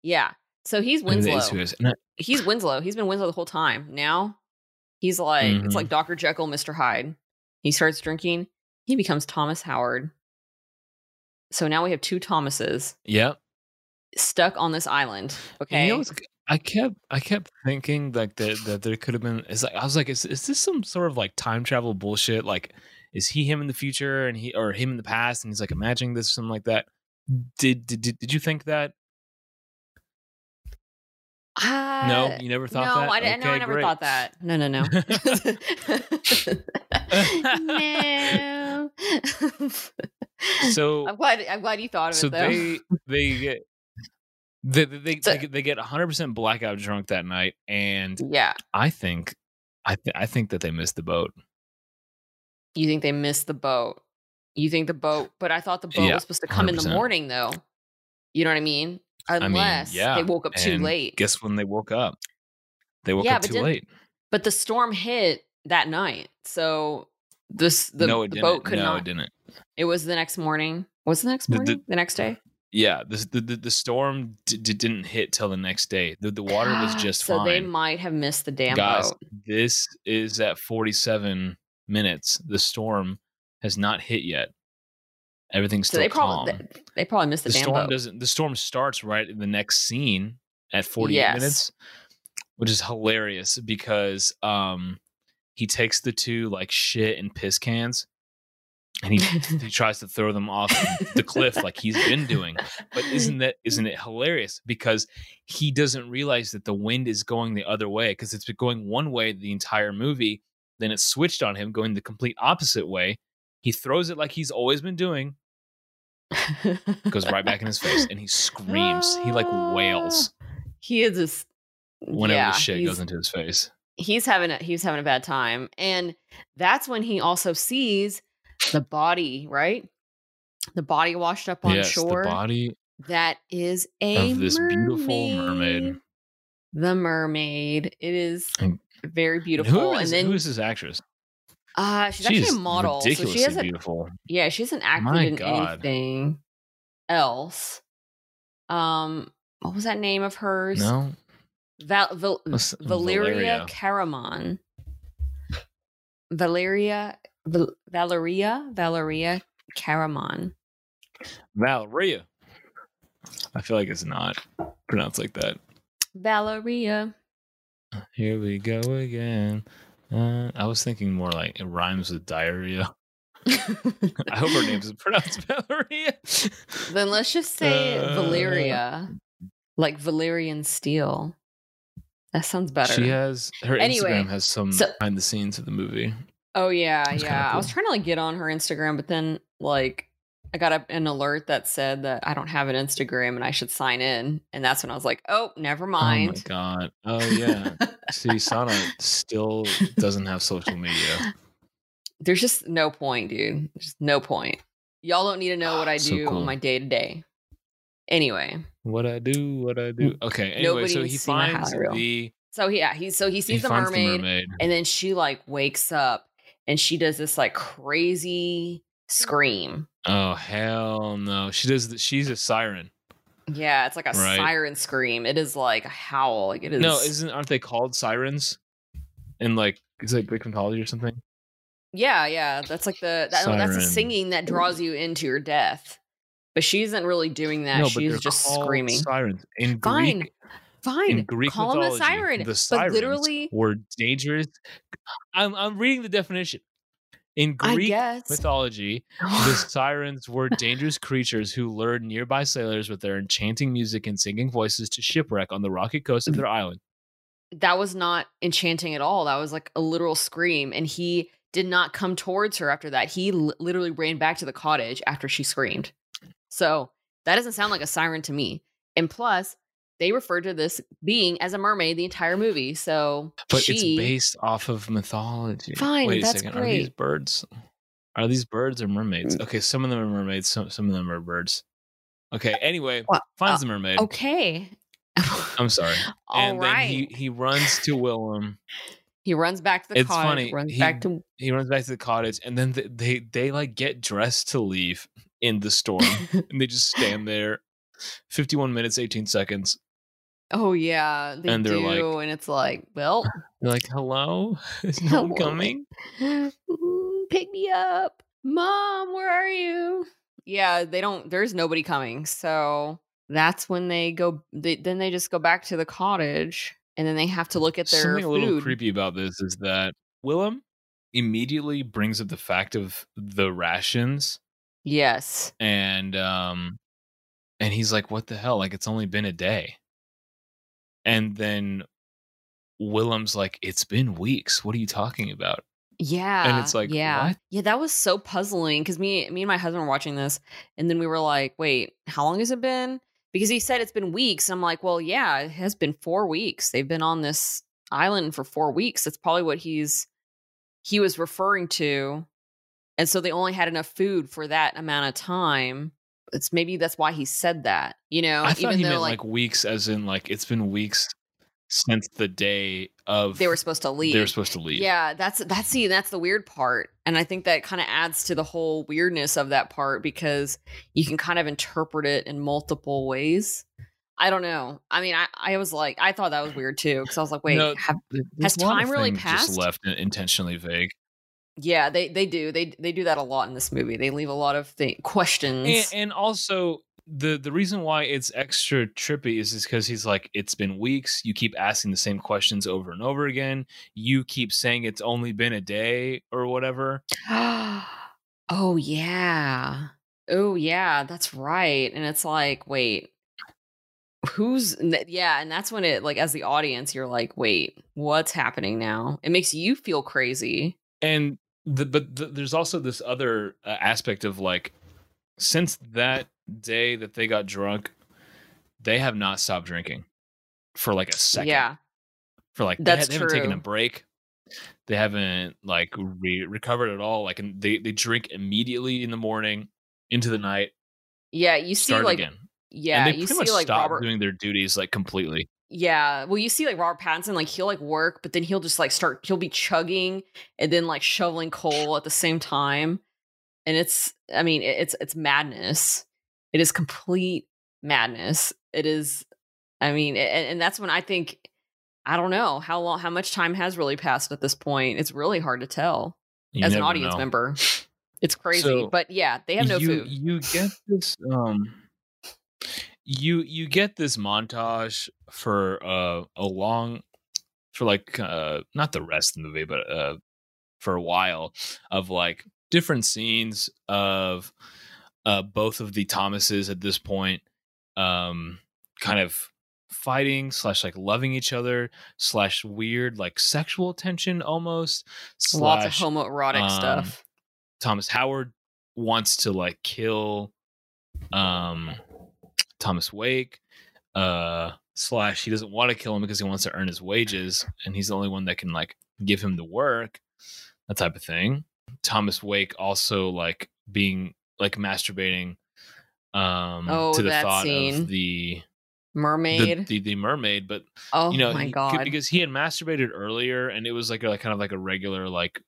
Yeah. So he's Maybe that is Winslow. he is. And I- He's Winslow. He's been Winslow the whole time. Now he's like Mhm. it's like Dr. Jekyll, Mr. Hyde. He starts drinking. He becomes Thomas Howard. So now we have two Thomases Yep. stuck on this island. Okay. you know I kept I kept thinking like that that there could have been it's like I was like is is this some sort of like time travel bullshit like is he him in the future and he or him in the past and he's like imagining this or something like that did did did, did you think that Uh, no you never thought no, that I, didn't no, I never great. thought that. No, no, no. no. so I'm glad. I'm glad you thought of so it though. they they get they they, they, So- they get- they get 100% blackout drunk that night and yeah. I think I th- I think that they missed the boat You think they missed the boat? You think the boat? But I thought the boat Yeah, was supposed to come in the morning, though. You know what I mean? Mean, Unless yeah, they woke up too late. guess when they woke up they woke Yeah, up too late But the storm hit that night, so this the, no, the boat could no, not. it didn't. It was the next morning. Was the next The- the- morning? The, next day. Yeah, the the, the, the storm d- d- didn't hit till the next day. The, the water was just so fine. So they might have missed the damn Guys, boat. this is at 47 minutes. The storm has not hit yet. Everything's So still they calm. probably they, they probably missed the, the storm boat. doesn't. The storm starts right in the next scene at 48 Yes. minutes, which is hilarious because um he takes the two like shit and piss cans and he he tries to throw them off the cliff like he's been doing. But isn't that isn't it hilarious? Because he doesn't realize that the wind is going the other way because it's been going one way the entire movie. Then it switched on him, going the complete opposite way. He throws it like he's always been doing, goes right back in his face, and he screams. He like wails He is just whenever yeah, the shit goes into his face. he's having a, he's having a bad time and that's when he also sees the body right the body washed up on yes, shore the body that is a of this beautiful mermaid. mermaid. the mermaid it is very And beautiful Who and then who is this actress? Uh she's, actually a model so she hasn't beautiful. yeah she hasn't acted in anything else um what was that name of hers No, Val- Val- Valeria, Valeria. Karaman. Valeria Val- Valeria Valeria Karaman. Valeria. I feel like it's not pronounced like that. Valeria. Here we go again. Uh, I was thinking more like it rhymes with diarrhea. I hope her name is pronounced Valeria. then let's just say Uh, Valeria, like Valyrian steel. That sounds better. She has her Anyway, Instagram has some so- behind the scenes of the movie. oh yeah, yeah. I was trying to like get on her Instagram, but then like I got a, an alert that said that I don't have an Instagram and I should sign in, and that's when I was like, oh, never mind." Oh my god. Oh yeah. See, Sana still doesn't have social media. There's just no point, dude. There's no point. Y'all don't need to know what ah, I So do cool. on my day to day. Anyway, What I do, what I do. Okay. Anyway, Nobody so he finds the so yeah, he so he he sees the mermaid, the mermaid. and then she like wakes up and she does this like crazy scream. Oh hell no! She does. The, she's a siren. Yeah, it's like a Right. siren scream. It is like a howl. Like it is. No, isn't aren't they called sirens? In like it's like Greek mythology or something. yeah, yeah. That's like the that, oh, that's the singing that draws you into your death. But she isn't really doing that. no, She's just screaming. Sirens in Fine, Greek. Fine, In Greek call them a siren. the but literally, were dangerous. I'm I'm reading the definition. In Greek mythology, the sirens were dangerous creatures who lured nearby sailors with their enchanting music and singing voices to shipwreck on the rocky coast of their island. that was not enchanting at all. That was like a literal scream. And he did not come towards her after that. He l- literally ran back to the cottage after she screamed. So that doesn't sound like a siren to me. And plus, they refer to this being as a mermaid the entire movie. So But she, it's based off of mythology. Fine, Wait a that's second. Are these great. birds? Are these birds or mermaids? Okay, some of them are mermaids. Some some of them are birds. Okay. Anyway, Well, finds uh, the mermaid. Okay. I'm sorry. All and right. then he he runs to Willem. He runs back to the It's cottage. funny, Runs he- back to. He runs back to the cottage, and then they they, they like get dressed to leave in the storm, and they just stand there. 51 minutes 18 seconds. Oh yeah, they And they're do, like- and it's like, well, like, "Hello, is no one coming?" "Mm, pick me up, mom. Where are you? Yeah, they don't. There's nobody coming. So that's when they go. They, then they just go back to the cottage, and then they have to look at their Something a little creepy about this is that Willem immediately brings up the fact of the rations Yes. and um and he's like what the hell like it's only been a day and then Willem's like it's been weeks what are you talking about Yeah. And it's like, yeah. what? Yeah, that was so puzzling because me me and my husband were watching this and then we were like, wait, how long has it been? Because he said it's been weeks. I'm like, well, yeah, it has been four weeks. They've been on this island for four weeks. That's probably what he's he was referring to. And so they only had enough food for that amount of time. It's maybe that's why he said that, you know, I thought even he though meant like, like, weeks as in like it's been weeks since the day of they were supposed to leave. they were supposed to leave Yeah, that's that's see, that's the weird part. And I think that kind of adds to the whole weirdness of that part because you can kind of interpret it in multiple ways. I don't know. I mean, I, I was like, I thought that was weird too because I was like, wait, No, have, Has a lot of time really passed? just left intentionally vague yeah, they they do they they do that a lot in this movie. They leave a lot of th- questions. and, and also the the reason why it's extra trippy is because he's like it's been weeks you keep asking the same questions over and over again you keep saying it's only been a day or whatever Oh yeah. Oh yeah, that's right. And it's like, wait, who's yeah, and that's when it like as the audience you're like, wait, what's happening now? It makes you feel crazy. and the, but the, there's also this other uh, aspect of like since that day that they got drunk they have not stopped drinking for like a second. Yeah. for like they, That's ha- they haven't taken a break. They haven't like re- recovered at all like and they they drink immediately in the morning into the night Yeah, you see start like again. Yeah, and they you pretty see much like stop Robert doing their duties like completely Yeah, well, you see, like Robert Pattinson, like he'll like work, but then he'll just like start. He'll be chugging and then like shoveling coal at the same time, and it's. I mean, it's it's madness. It is complete madness. It is. I mean, and, and that's when I think. I don't know how long, how much time has really passed at this point. It's really hard to tell You as an audience know. member. It's crazy, So, but yeah, they have no you, food. You get this um you you get this montage for uh a long for like uh not the rest of the movie but uh for a while of like different scenes of uh both of the Thomases at this point um kind of fighting slash like loving each other slash weird like sexual tension almost Lots of slash homoerotic um, stuff. Thomas Howard wants to like kill um Thomas Wake uh slash he doesn't want to kill him because he wants to earn his wages and he's the only one that can like give him the work that type of thing Thomas Wake also like being like masturbating um Oh, to the thought scene. of the the, Mermaid. the the mermaid but oh you know my he- god. because he had masturbated earlier and it was like a like, kind of like a regular like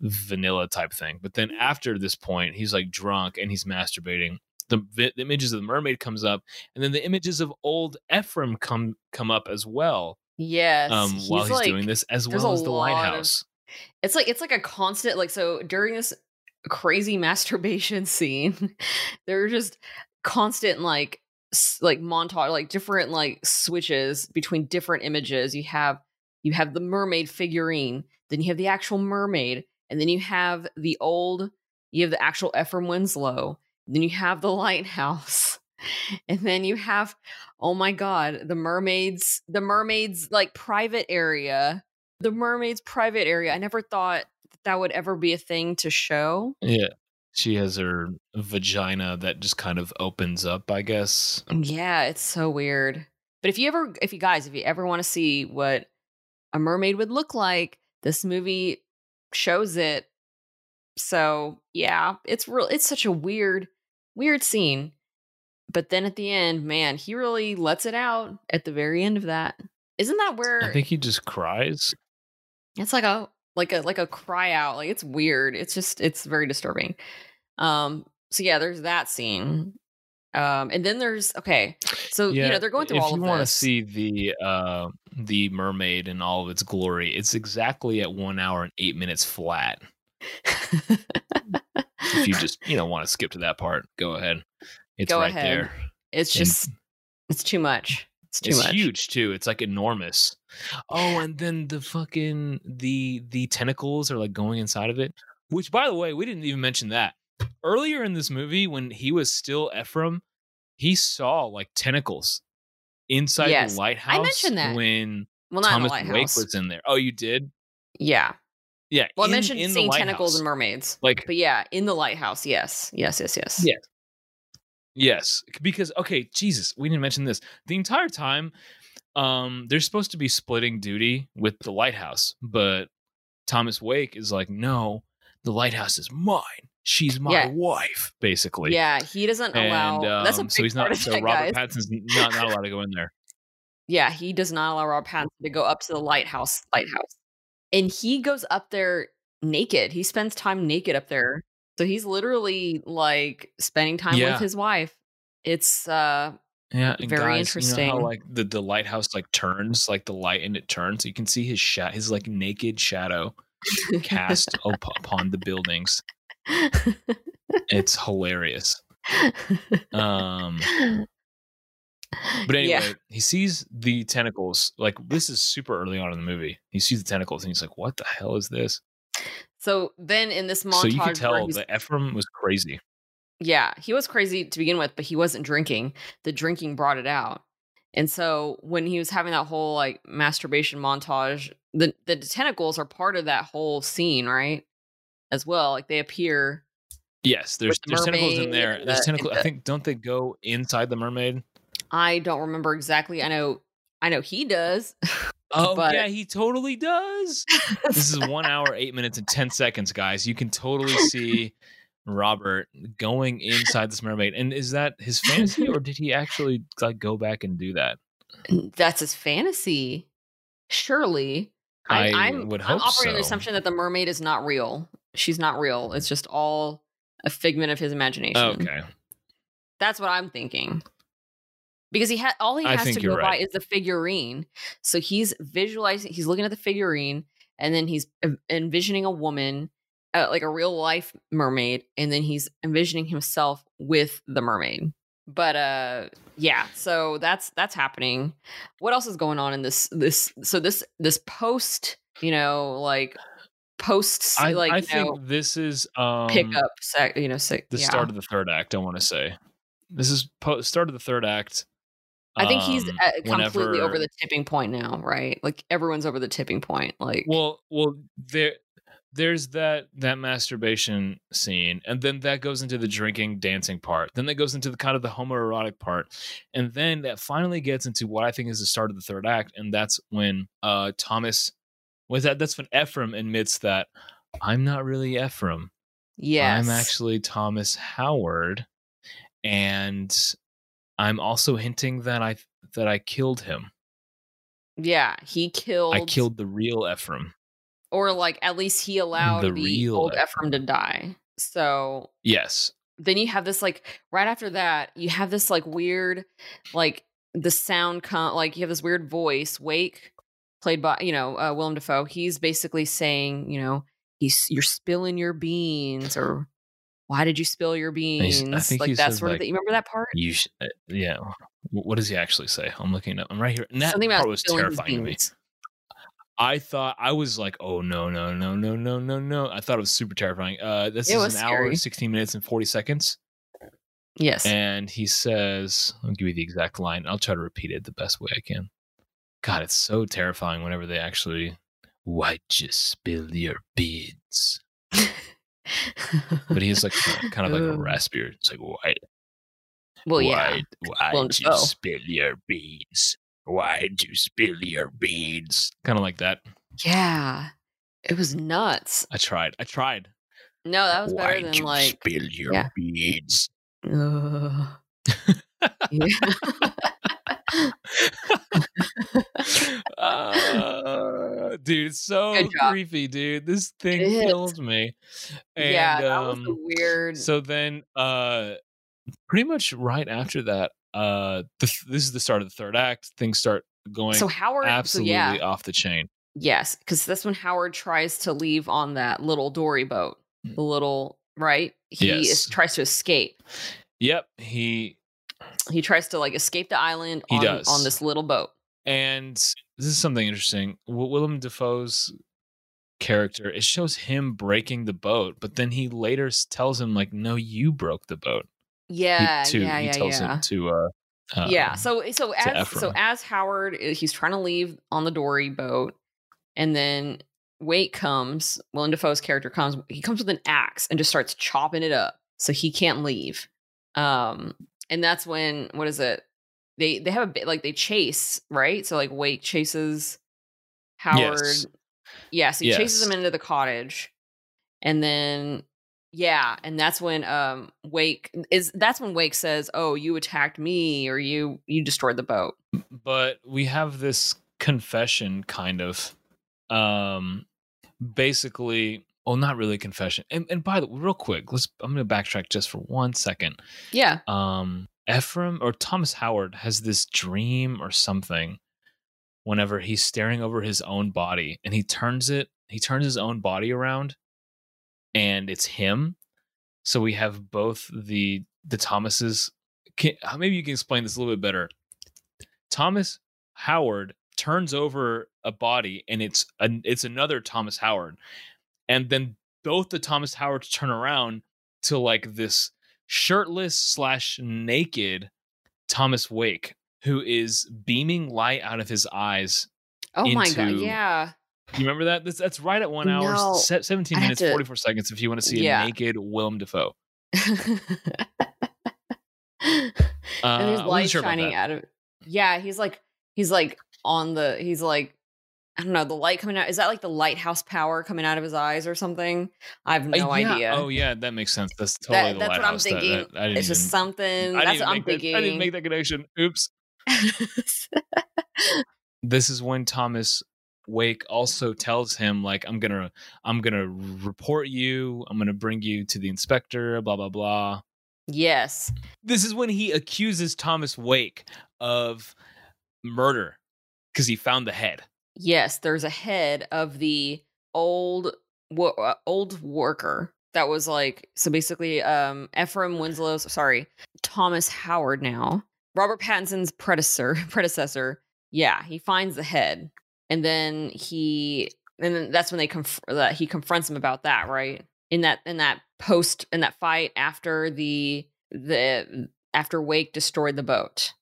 vanilla type thing but then after this point he's like drunk and he's masturbating the, the images of the mermaid comes up and then the images of old Ephraim come come up as well yes. um while he's like, doing this as well as the lot of- lighthouse It's like it's like a constant like so during this crazy masturbation scene, there are just constant like like montage like different like switches between different images. You have you have the mermaid figurine, then you have the actual mermaid, and then you have the old you have the actual Ephraim Winslow, then you have the lighthouse. And then you have oh my god, the mermaids the mermaids like private area the mermaid's private area. I never thought that, that would ever be a thing to show. yeah she has her vagina that just kind of opens up i guess mm, Yeah, it's so weird. But if you ever, if you guys, if you ever want to see what a mermaid would look like, this movie shows it. So yeah, it's real. It's such a weird, weird scene. But then at the end, man, he really lets it out at the very end of that. Isn't that where i think he just cries it's like a like a like a cry out like it's weird it's just it's very disturbing um so yeah there's that scene um and then there's okay so you know they're going through all of this. if you want to see the uh the mermaid in all of its glory it's exactly at one hour and eight minutes flat if you just you know want to skip to that part go ahead. It's Go right ahead. there. It's And just it's too much. It's too it's much. huge too. It's like enormous. Oh and then the fucking the the tentacles are like going inside of it which by the way we didn't even mention that. Earlier in this movie when he was still ephraim he saw like tentacles inside Yes, the I mentioned that. when well not thomas wake lighthouse. was in there. Oh you did? Yeah yeah well in- i mentioned in seeing tentacles and mermaids like but yeah in the lighthouse yes yes yes yes Yeah. Yes, because okay, Jesus, we didn't mention this. The entire time, um, they're supposed to be splitting duty with the lighthouse, but Thomas Wake is like, no, the lighthouse is mine. She's my Yeah. wife, basically. yeah he doesn't allow um, that's a big so he's not. So that, Robert guys. Pattinson's not not allowed to go in there. Yeah, he does not allow Rob Pattinson to go up to the lighthouse. Lighthouse, and he goes up there naked. He spends time naked up there, so he's literally like spending time Yeah. with his wife. It's uh, Yeah, Very guys, You know interesting. how like the the lighthouse like turns, like the light and it turns, so you can see his shat, his like naked shadow cast up upon the buildings. It's hilarious. Um. But anyway, Yeah. he sees the tentacles. Like this is super early on in the movie. He sees the tentacles and he's like, "What the hell is this?" So then in this montage, so you can tell that Ephraim was crazy. yeah, he was crazy to begin with, but he wasn't drinking. The drinking brought it out. And so when he was having that whole like masturbation montage, the the tentacles are part of that whole scene, right? As well, like they appear. Yes, there's the there's tentacles in there. and There's tentacles. and I think don't they go inside the mermaid? I don't remember exactly. I know, I know he does. Oh But- yeah, he totally does. this is one hour, eight minutes, and ten seconds, guys. You can totally see Robert going inside this mermaid. And is that his fantasy, or did he actually like go back and do that? That's his fantasy. Surely, I, I I'm, would I'm operating on the assumption that the mermaid is not real. She's not real. It's just all a figment of his imagination. Okay, That's what I'm thinking. Because he had all he has to go by is the figurine. So he's visualizing, he's looking at the figurine, and then he's envisioning a woman, uh, like a real life mermaid, and then he's envisioning himself with the mermaid. But uh, yeah. So that's that's happening. What else is going on in this this? So this this post, you know, like post, I, like I you think know, this is um, pickup, sec, you know, sec, the yeah. start of the third act. I want to say this is po- start of the third act. I think he's um, completely over the tipping point now, right? Like everyone's over the tipping point. Like, Well, well, there, there's that that masturbation scene, and then that goes into the drinking, dancing part. Then that goes into the kind of the homoerotic part, and then that finally gets into what I think is the start of the third act, and that's when uh Thomas was that. That's when Ephraim admits that I'm not really Ephraim. yes, I'm actually Thomas Howard, and I'm also hinting that I that I killed him. yeah, he killed. I killed the real Ephraim. or like at least he allowed The the, real old Ephraim. Ephraim to die. So Yes, then you have this like right after that, you have this like weird, like the sound come like you have this weird voice. Wake, played by you know uh, Willem Dafoe. He's basically saying, you know, he's you're spilling your beans or. Why did you spill your beans? I think like that sort of thing. You remember that part? You sh- uh, yeah. What does he actually say? I'm looking up. I'm right here. And that Something part about was terrifying to me. beans. I thought I was like, oh no, no, no, no, no, no, no. I thought it was super terrifying. Uh, this It is an hour, 16 minutes, and 40 seconds. Yes. And he says, I'll give you the exact line. I'll try to repeat it the best way I can. God, it's so terrifying whenever they actually, why'd you spill your beads? But he's like kind of like a raspier. It's like, why? well, yeah. Why'd, Willem why'd you spill your beads? Why'd you spill your beads? Kind of like that. Yeah. It was nuts. I tried. I tried. No, that was better Why'd than you like. spill your yeah. beads? Ugh. Yeah. Uh, dude, so creepy, dude. This thing kills me. And, yeah, that was um, weird. So then, uh, pretty much right after that, uh, the, this is the start of the third act. Things start going So Howard, absolutely so yeah, off the chain. yes, because that's when Howard tries to leave on that little dory boat. The little right, he Yes. is, tries to escape. Yep, he He tries to like escape the island He on, does. on this little boat. and this is something interesting. Wi- Willem Dafoe's character it shows him breaking the boat, but then he later tells him like, "No, you broke the boat." He- Yeah, to, yeah, he yeah, tells yeah. him to uh, uh yeah so so as so as howard uh, he's trying to leave on the dory boat and then wait comes willem dafoe's character comes he comes with an axe and just starts chopping it up so he can't leave um and that's when what is it? They they have a bit like they chase right? So like Wake chases howard. Yes. yeah so he chases Yes. him into the cottage. And then yeah and that's when um wake is that's when wake says oh you attacked me or you you destroyed the boat. But we have this confession kind of. Um basically well not really confession. And, and by the way real quick let's i'm gonna backtrack just for one second. Yeah. Um ephraim or thomas howard has this dream or something whenever he's staring over his own body and he turns it he turns his own body around and it's him. So we have both the the thomases. Can, maybe you can explain this a little bit better. Thomas howard turns over a body and it's an, it's another thomas howard and then both the Thomas Howards turn around to like this shirtless slash naked Thomas Wake, who is beaming light out of his eyes. Oh my god, yeah. You remember that? That's, that's right at one hour, No, se- 17 minutes, to- 44 seconds if you want to see Yeah. a naked Willem Dafoe. and Uh, I wasn't light sure shining out of yeah he's like he's like on the he's like i don't know the light coming out is that like the lighthouse power coming out of his eyes or something i have no Uh, yeah. idea Oh, yeah, that makes sense. That's That- totally the that's what I'm. That- thinking. that- didn't it's just even- something I that's what i'm that- thinking I didn't make that connection. Oops. This is when Thomas Wake also tells him like I'm going to I'm to report you. I'm going to bring you to the inspector, blah blah blah. yes This is when he accuses Thomas Wake of murder cuz he found the head. Yes there's a head of the old uh, old worker that was like so basically um Ephraim Winslow's sorry Thomas Howard now Robert Pattinson's predecessor predecessor. Yeah he finds the head and then he and then that's when they conf- that he confronts him about that right? In that in that post in that fight after the the after Wake destroyed the boat.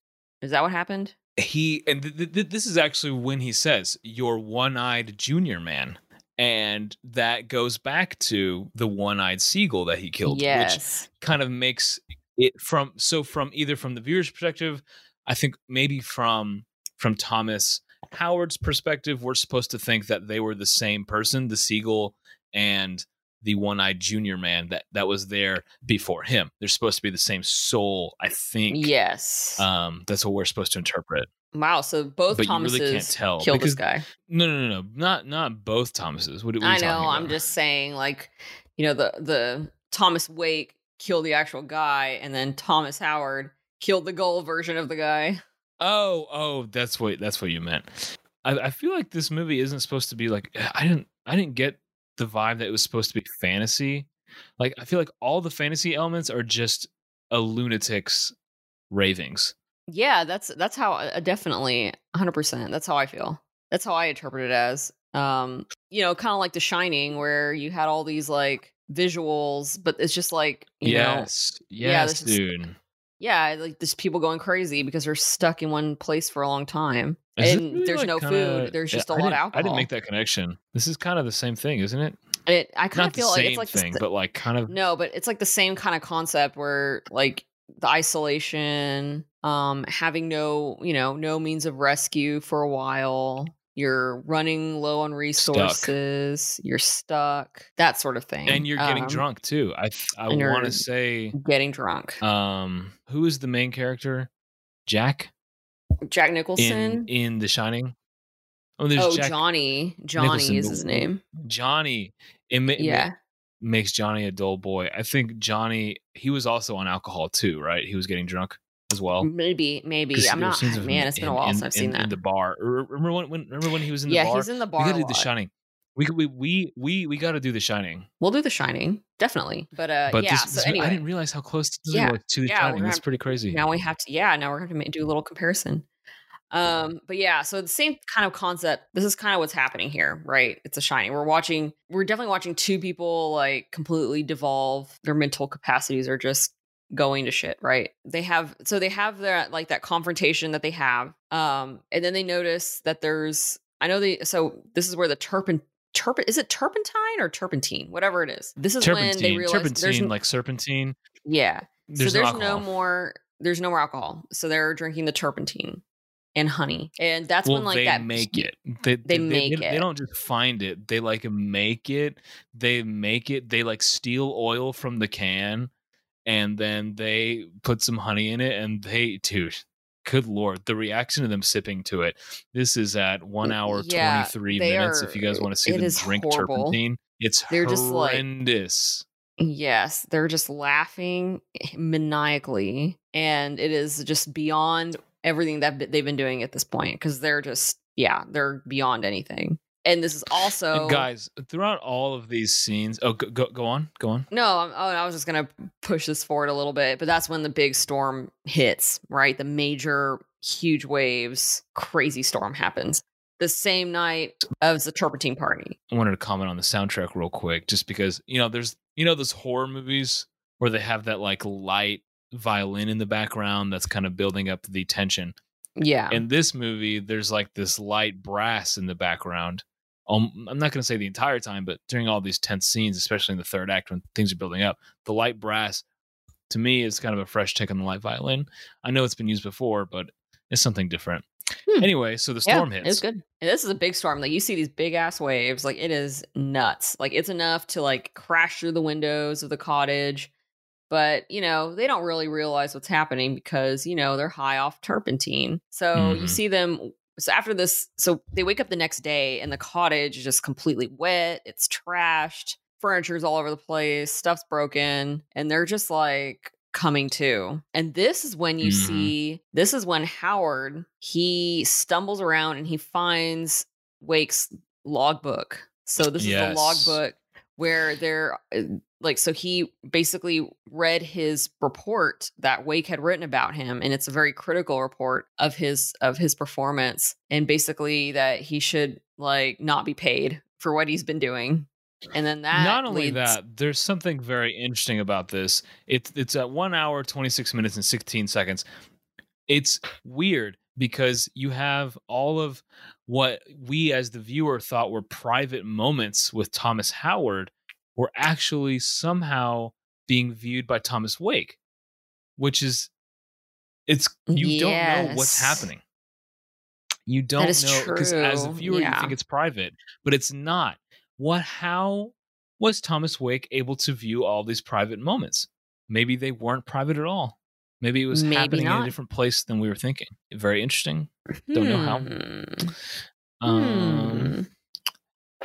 Is that what happened he and th- th- this is actually when he says you're one-eyed junior man and that goes back to the one-eyed seagull that he killed which yes. kind of makes it from so from either from the viewer's perspective i think maybe from from thomas howard's perspective we're supposed to think that they were the same person the seagull and the one-eyed junior man that that was there before him they're supposed to be the same soul i think yes um that's what we're supposed to interpret Wow, so both but you Thomases really can't tell killed because this guy. no no no no not not both thomases what, what I know. I'm just saying, like, you know, the the Thomas Wake killed the actual guy, and then Thomas Howard killed the goal version of the guy. Oh, oh, that's what that's what you meant. I, I feel like this movie isn't supposed to be like I didn't I didn't get the vibe that it was supposed to be fantasy. Like I feel like all the fantasy elements are just a lunatic's ravings. Yeah, that's that's how uh, definitely 100. percent That's how I feel. That's how I interpret it as. Um, you know, kind of like The Shining, where you had all these like visuals, but it's just like you know, yes, yeah, yes, this is- dude. Yeah, like there's people going crazy because they're stuck in one place for a long time, Is and really, there's like, no kinda- food. There's Yeah, just a lot of alcohol. I didn't make that connection. This is kind of the same thing, isn't it? It, I kind of feel like it's like the thing, but like kind of. no, but it's like the same kind of concept where like the isolation, um, having no, you know, no means of rescue for a while. You're running low on resources. You're stuck. That sort of thing. And you're getting Um, drunk too. I I want to say, Getting drunk. um, who is the main character? Jack Jack Nicholson. in The Shining. Oh, there's Oh, Jack Johnny. Johnny Nicholson, is his name. Johnny. It ma- Yeah. makes Johnny a dull boy. I think Johnny. He was also on alcohol too, right? He was getting drunk as well. Maybe, maybe. I'm not. scenes of him Man, it's been a while in- since I've seen in- that. in the bar. Remember when, when? Remember when he was in the yeah, bar? he's in the bar. we gotta do The. Shining. We we we we we got to do The Shining. We'll do The Shining, definitely. But uh, But yeah. this, so this- anyway, I didn't realize how close this Yeah, was to The yeah, Shining. That's pretty crazy. now we have to yeah now we're going to ma- do a little comparison um but yeah so the same kind of concept this is kind of what's happening here right it's a shining we're watching we're definitely watching two people like completely devolve their mental capacities are just going to shit right they have so they have that like that confrontation that they have um and then they notice that there's i know they so this is where the turpin turpin is it turpentine or turpentine whatever it is this is when they Turpentine, realize there's turpentine, n- like serpentine. yeah There's, so no, there's no, alcohol. more there's no more alcohol so they're drinking the turpentine and honey and that's well, when like they that make it. They, They make they, it. They don't just find it. They like make it. They make it. They like steal oil from the can, and then they put some honey in it. And they, dude, good lord, the reaction of them sipping to it. This is at one hour Yeah, twenty three minutes. are- if you guys want to see them drink horrible. turpentine, it's They're just, like- horrendous. yes they're just laughing eh, maniacally and it is just beyond everything that they've been doing at this point because they're just yeah they're beyond anything and this is also And guys, throughout all of these scenes, oh, go go, go on, go on. No, I'm, oh, I was just gonna push this forward a little bit, but that's when the big storm hits, right? The major, huge waves, crazy storm happens. the same night as the Turpentine party. I wanted to comment on the soundtrack real quick, just because you know there's you know those horror movies where they have that like light violin in the background that's kind of building up the tension. Yeah. In this movie, there's like this light brass in the background. Um, I'm not going to say the entire time, but during all these tense scenes, especially in the third act when things are building up, the light brass to me is kind of a fresh take on the light violin. I know it's been used before, but it's something different. Hmm. Anyway, so the storm yeah, hits. It's good. And this is a big storm. Like you see these big ass waves. Like it is nuts. Like it's enough to like crash through the windows of the cottage. But you know they don't really realize what's happening because you know they're high off turpentine. So Mhm. you see them. So after this, so they wake up the next day and the cottage is just completely wet. It's trashed. Furniture's all over the place. Stuff's broken, and they're just like coming to. And this is when you Mhm. see. This is when Howard he stumbles around and he finds Wake's logbook. So this is the logbook where they're uh, like so he basically read his report that Wake had written about him and it's a very critical report of his of his performance and basically that he should like not be paid for what he's been doing. And then that Not only leads- that, there's something very interesting about this. It's it's at one hour, 26 minutes, and 16 seconds. It's weird because you have all of what we as the viewer thought were private moments with Thomas Howard were actually somehow being viewed by Thomas Wake, which is it's you don't know what's happening. You don't know because as a viewer you think it's private, but it's not. What how was Thomas Wake able to view all these private moments? Maybe they weren't private at all. Maybe it was Maybe happening in a different place than we were thinking. Very interesting. Don't know how. Hmm. Um, Hmm.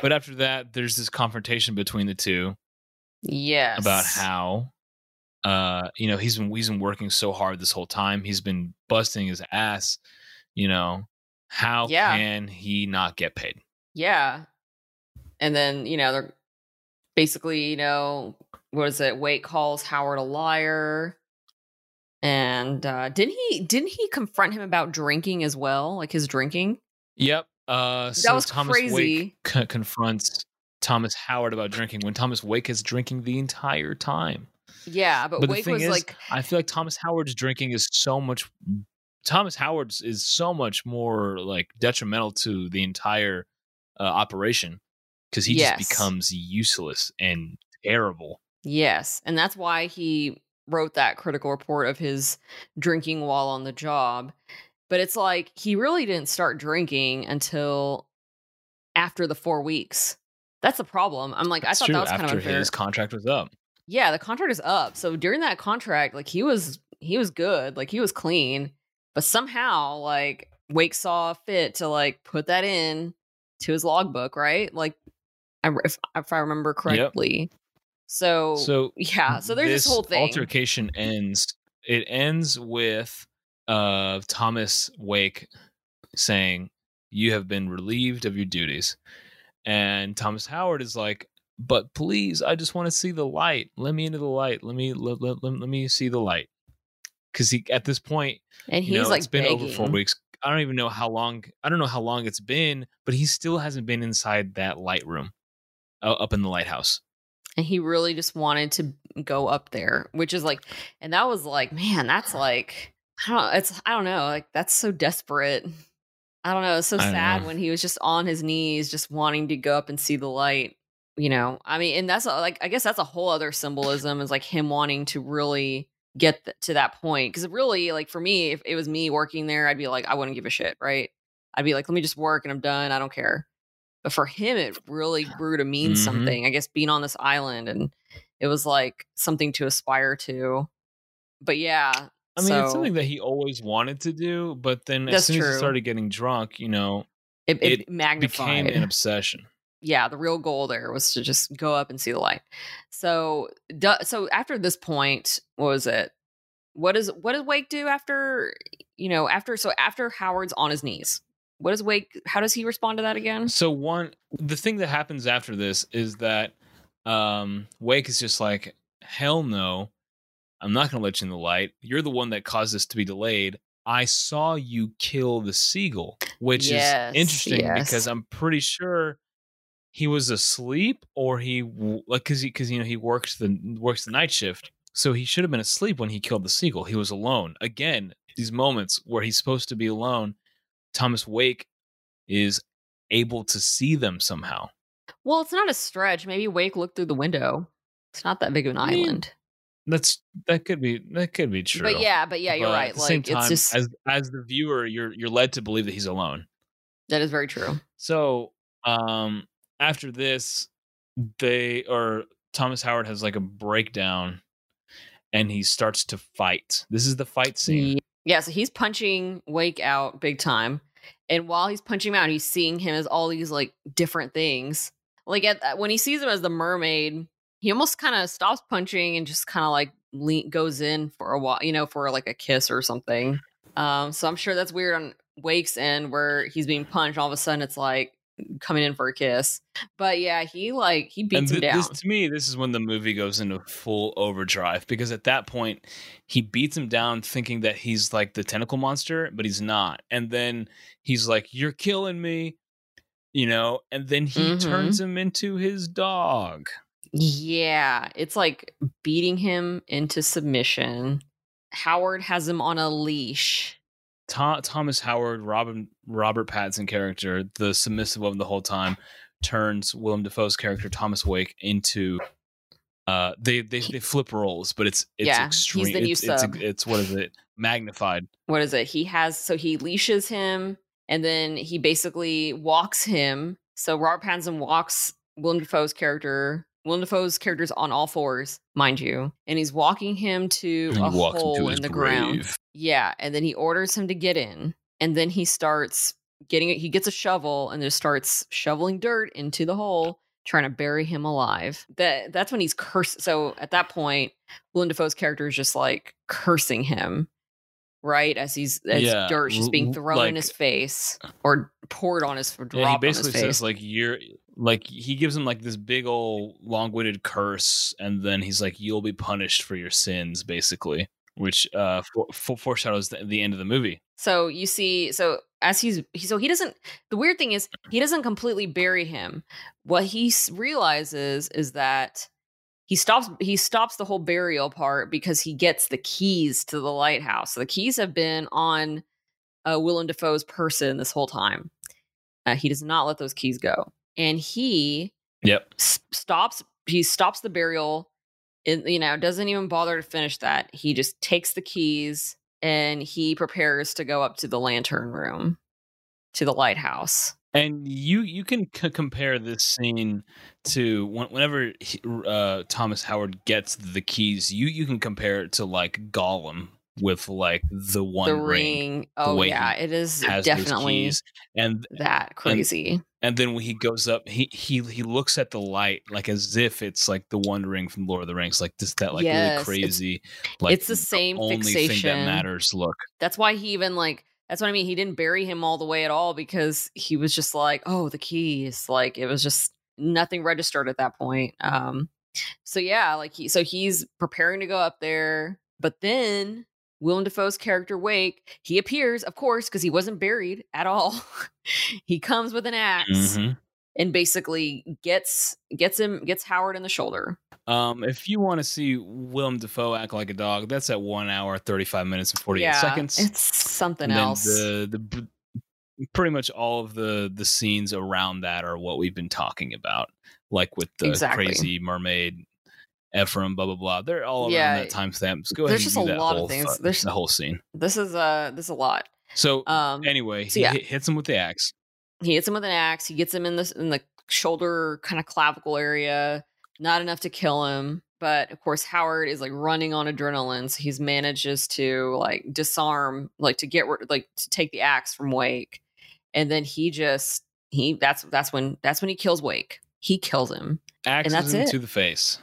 but after that, there's this confrontation between the two Yes. about how, uh, you know, he's been he's been working so hard this whole time. He's been busting his ass. You know, how Yeah. can he not get paid? Yeah. And then, you know, they're basically, you know, what is it? Wake calls Howard a liar. And uh didn't he didn't he confront him about drinking as well? Like his drinking? Yep. Uh, so was Thomas crazy. Wake co- confronts Thomas Howard about drinking when Thomas Wake is drinking the entire time. Yeah, but, But the Wake thing was is, like I feel like Thomas Howard's drinking is so much. Thomas Howard's is so much more like detrimental to the entire uh, operation because he Yes. just becomes useless and terrible. Yes. And that's why he wrote that critical report of his drinking while on the job. But it's like he really didn't start drinking until after the four weeks. That's the problem. I'm like, That's I thought true. that was kind of unfair. his contract was up. yeah, the contract is up. So during that contract, like he was he was good, like he was clean, but somehow like Wake saw fit to like put that in to his logbook, right? Like I, if if I remember correctly. So, So yeah, so there's this, whole thing. Altercation ends. It ends with uh, Thomas Wake saying, "You have been relieved of your duties," and Thomas Howard is like, "But please, I just want to see the light. Let me into the light. Let me let, let, let, let me see the light." Because he at this point, and you he's know, like it's been over four weeks. I don't even know how long. I don't know how long it's been, but he still hasn't been inside that light room, uh, up in the lighthouse. And he really just wanted to go up there which is like and that was like man that's like i don't it's i don't know like that's so desperate. I don't know it's so I sad know. when he was just on his knees just wanting to go up and see the light you know? I mean and that's like i guess that's a whole other symbolism is like him wanting to really get th- to that point because really like for me if it was me working there i'd be like i wouldn't give a shit right? I'd be like let me just work and i'm done i don't care but for him it really grew to mean Mhm. something i guess being on this island and it was like something to aspire to. But yeah I mean, so it's something that he always wanted to do, but then as soon as he started getting drunk, you know, it, it, it magnified became an obsession. yeah the real goal there was to just go up and see the light. So so after this point what was it? What does what does wake do after you know after so after howard's on his knees what does wake how does he respond to that again So one, the thing that happens after this is that um Wake is just like, hell no, I'm not going to let you in the light. You're the one that caused this to be delayed. I saw you kill the seagull, which Yes, is interesting yes. because I'm pretty sure he was asleep or he like because he because you know he works the works the night shift, so he should have been asleep when he killed the seagull. He was alone again. These moments where he's supposed to be alone, Thomas Wake is able to see them somehow. Well, it's not a stretch. Maybe Wake looked through the window. It's not that big of an I mean, island. That's that could be that could be true. But yeah, but yeah, you're But right. At the same Like time, it's just as as the viewer, you're you're led to believe that he's alone. that is very true. So um after this, they or Thomas Howard has like a breakdown and he starts to fight. This is the fight scene. Yeah, so he's punching Wake out big time. And while he's punching him out, he's seeing him as all these like different things. Like at, at- when he sees him as the mermaid, he almost kind of stops punching and just kind of like le- goes in for a while, you know, for like a kiss or something. Um, so I'm sure that's weird on Wake's end where he's being punched. All of a sudden, it's like coming in for a kiss. But yeah, he like he beats him down. this to me, this is when the movie goes into full overdrive because at that point he beats him down thinking that he's like the tentacle monster, but he's not. And then he's like, You're killing me, you know, and then he Mhm. turns him into his dog. Yeah, it's like beating him into submission. Howard has him on a leash. Tho- Thomas Howard, Robin Robert Pattinson character, the submissive one the whole time, turns Willem Dafoe's character Thomas Wake into. Uh, they they they flip roles, but it's it's Yeah, he's extreme. the new it's, it's it's what is it? Magnified. What is it? He has so he leashes him and then he basically walks him. So Robert Pattinson walks Willem Dafoe's character. Willem Dafoe's character's on all fours, mind you, and he's walking him to And a hole his in the ground. Yeah, and then he orders him to get in, and then he starts getting it. He gets a shovel and just starts shoveling dirt into the hole, trying to bury him alive. That that's when he's cursed. So at that point, Willem Dafoe's character is just like cursing him, right? As he's as Yeah, dirt just being thrown in his face uh or poured on his Yeah, he dropped on his basically face. says like you're like he gives him like this big old long-winded curse, and then he's like, "You'll be punished for your sins," basically, which uh for, for, foreshadows the, the end of the movie. So you see, so as he's he, so he doesn't. The weird thing is he doesn't completely bury him. What he realizes is that he stops he stops the whole burial part because he gets the keys to the lighthouse. So the keys have been on uh, Willem Dafoe's person this whole time. Uh, he does not let those keys go, and he Yep. s- stops he stops the burial and you know doesn't even bother to finish that he just takes the keys and he prepares to go up to the lantern room to the lighthouse And you you can c- compare this scene to when, whenever he, uh, Thomas Howard gets the keys. You you can compare it to like Gollum with like the one the ring, ring oh yeah it is definitely and that crazy and then when he goes up, he he he looks at the light like as if it's like the one ring from Lord of the Rings, like this that like Yes, really it's- crazy, like it's the same only fixation thing that matters. Look, that's why he even like that's what i mean he didn't bury him all the way at all because he was just like oh the keys like it was just nothing registered at that point um so yeah like he so he's preparing to go up there but then Willem Dafoe's character Wake, he appears, of course, because he wasn't buried at all. he comes with an ax Mhm. and basically gets gets him gets Howard in the shoulder. Um, if you want to see Willem Dafoe act like a dog, that's at one hour, thirty five minutes, and forty eight seconds. It's something And else. The the pretty much all of the the scenes around that are what we've been talking about, like with the Exactly. crazy mermaid. Ephraim, blah blah blah. They're all around Yeah, that timestamp. Just go there's ahead just do a lot of things. fu- There's- the whole scene. this is uh this is a lot. So Um anyway, so he yeah. hit- hits him with the axe. he hits him with an axe. He gets him in the in the shoulder kind of clavicle area. Not enough to kill him, but of course Howard is like running on adrenaline. So he's manages to like disarm, like to get rid- like to take the axe from Wake, and then he just he that's that's when that's when he kills Wake. He kills him, Axes that's him it. to the face.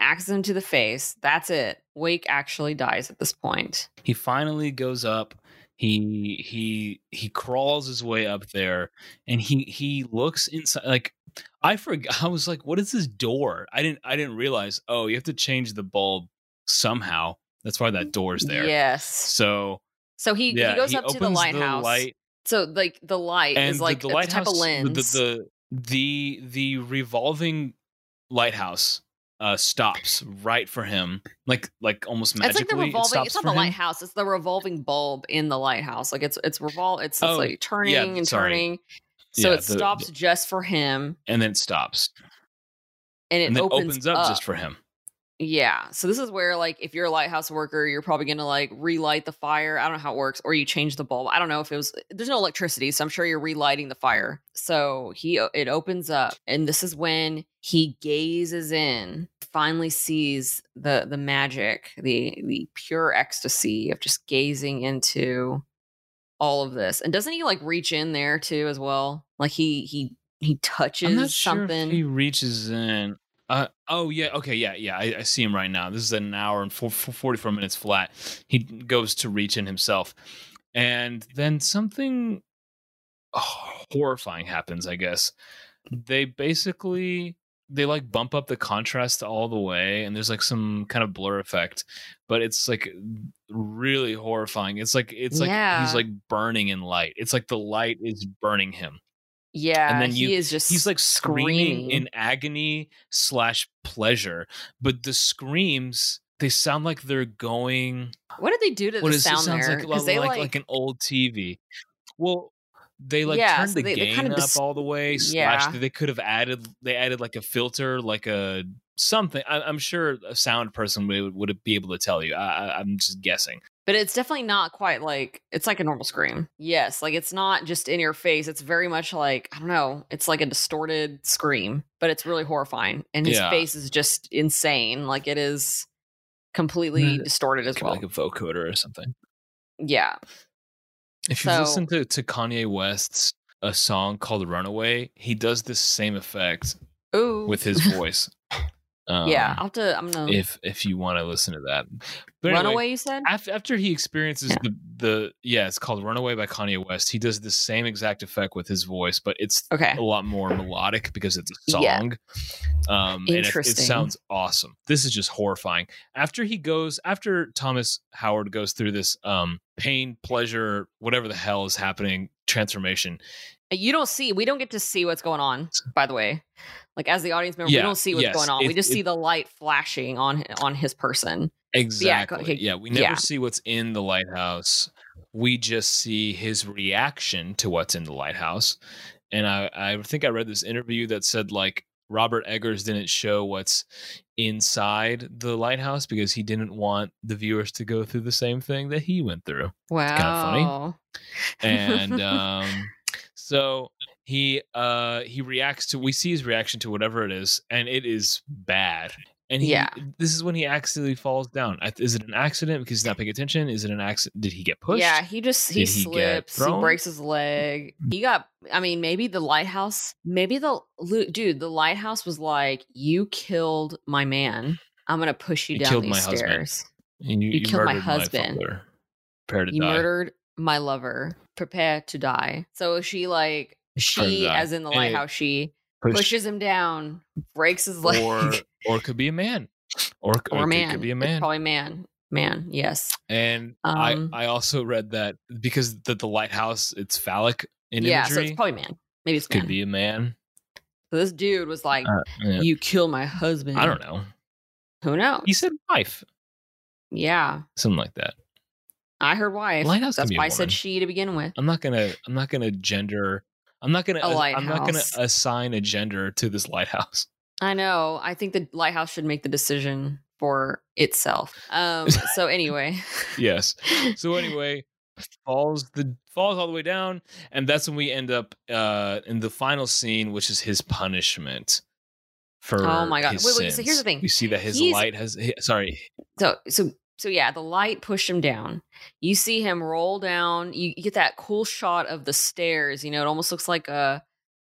Axes him to the face. That's it. Wake actually dies at this point. He finally goes up. He he he crawls his way up there, and he he looks inside. Like I forgot. I was like, "What is this door?" I didn't I didn't realize. Oh, you have to change the bulb somehow. That's why that door's there. Yes. So So he, yeah, he goes he up to the lighthouse. light, So like the light and is like the, the, the type of lens. the, the the the revolving lighthouse uh stops right for him, like like almost it's magically. like the it revolving. stops It's not the him. lighthouse. It's the revolving bulb in the lighthouse. Like it's it's revol. It's, it's Oh, like turning yeah, and sorry. turning. So Yeah, it the- stops just for him, and then it stops, and it and opens, opens up, just for him. Yeah. So this is where like if you're a lighthouse worker, you're probably gonna like relight the fire. I don't know how it works, or you change the bulb. I don't know if it was there's no electricity, so I'm sure you're relighting the fire. So he it opens up, and this is when he gazes in, finally sees the the magic, the the pure ecstasy of just gazing into all of this. And doesn't he like reach in there too as well? Like he he he touches sure something. he reaches in. Uh, oh yeah, okay, yeah, yeah. I, I see him right now. This is an hour and four, 44 minutes flat. He goes to reach in himself, and then something horrifying happens. I guess they basically they like bump up the contrast all the way, and there's like some kind of blur effect, but it's like really horrifying. It's like it's like Yeah. he's like burning in light. It's like the light is burning him yeah, and then he is just he's like screaming, screaming. in agony slash pleasure but the screams they sound like they're going What did they do to what the is it sound sounds there? like, like, they like like an old tv well they like Yeah, turned so the they- they gain kinda up all the way slash Yeah. they could have added they added like a filter like a something I, i'm sure a sound person would, would be able to tell you I, i'm just guessing but it's definitely not quite like it's like a normal scream. Yes, like it's not just in your face. It's very much like I don't know. It's like a distorted scream, but it's really horrifying, and his Yeah. face is just insane. Like it is completely Mm, distorted as Could well. like a vocoder or something yeah, If you So- listen to, to Kanye West's a song called Runaway, he does this same effect ooh, with his voice. Um, yeah. I'll have to. I'm gonna If if you want to listen to that. But anyway, runaway. You said after, after he experiences Yeah. the the yeah, it's called Runaway by Kanye West. He does the same exact effect with his voice, but it's okay. a lot more melodic because it's a Yeah. song. Um, and it- it, sounds awesome. This is just horrifying. After he goes, after Thomas Howard goes through this um, pain, pleasure, whatever the hell is happening, transformation. You don't see. We don't get to see what's going on. By the way, like as the audience member, Yeah, we don't see what's yes, going on. we just it- see the light flashing on on his person. Exactly. Yeah, okay, we never yeah. see what's in the lighthouse. We just see his reaction to what's in the lighthouse. And I, I think I read this interview that said like Robert Eggers didn't show what's inside the lighthouse because he didn't want the viewers to go through the same thing that he went through. Wow. kinda funny. And um so he uh he reacts to we see his reaction to whatever it is and it is bad and he, Yeah. this is when he accidentally falls down is it an accident because he's not paying attention is it an accident did he get pushed Yeah, he just he Did slips, he breaks his leg. He got I mean, maybe the lighthouse, maybe the dude, the lighthouse was like, "You killed my man. I'm going to push you You down killed these my husband. stairs. And you, you killed my husband. father. prepare to You die murdered my lover. Prepare to die." So she like she as in the lighthouse, she Push- pushes him down, breaks his leg. or or it could be a man or, or or it could- man. could be a It's man probably man. Man, yes. and Um, I I also read that because the, the lighthouse it's phallic in yeah, so it's probably man. Maybe it's could man. be a man So this dude was like, Uh, yeah. "You kill my husband." I don't know Who knows? he said wife yeah, something like that I heard wife. Lighthouse That's why I said she to begin with. I'm not gonna I'm not gonna gender I'm not gonna A I'm not gonna assign a gender to this lighthouse. I know. I think the lighthouse should make the decision for itself. Um. So anyway, Yes. So anyway, falls the falls all the way down, and that's when we end up uh in the final scene, which is his punishment for Oh my God. Wait, wait, so here's the thing. We see that his He's- light has sorry. so so so yeah, the light pushed him down. You see him roll down. You, get that cool shot of the stairs. You know, it almost looks like a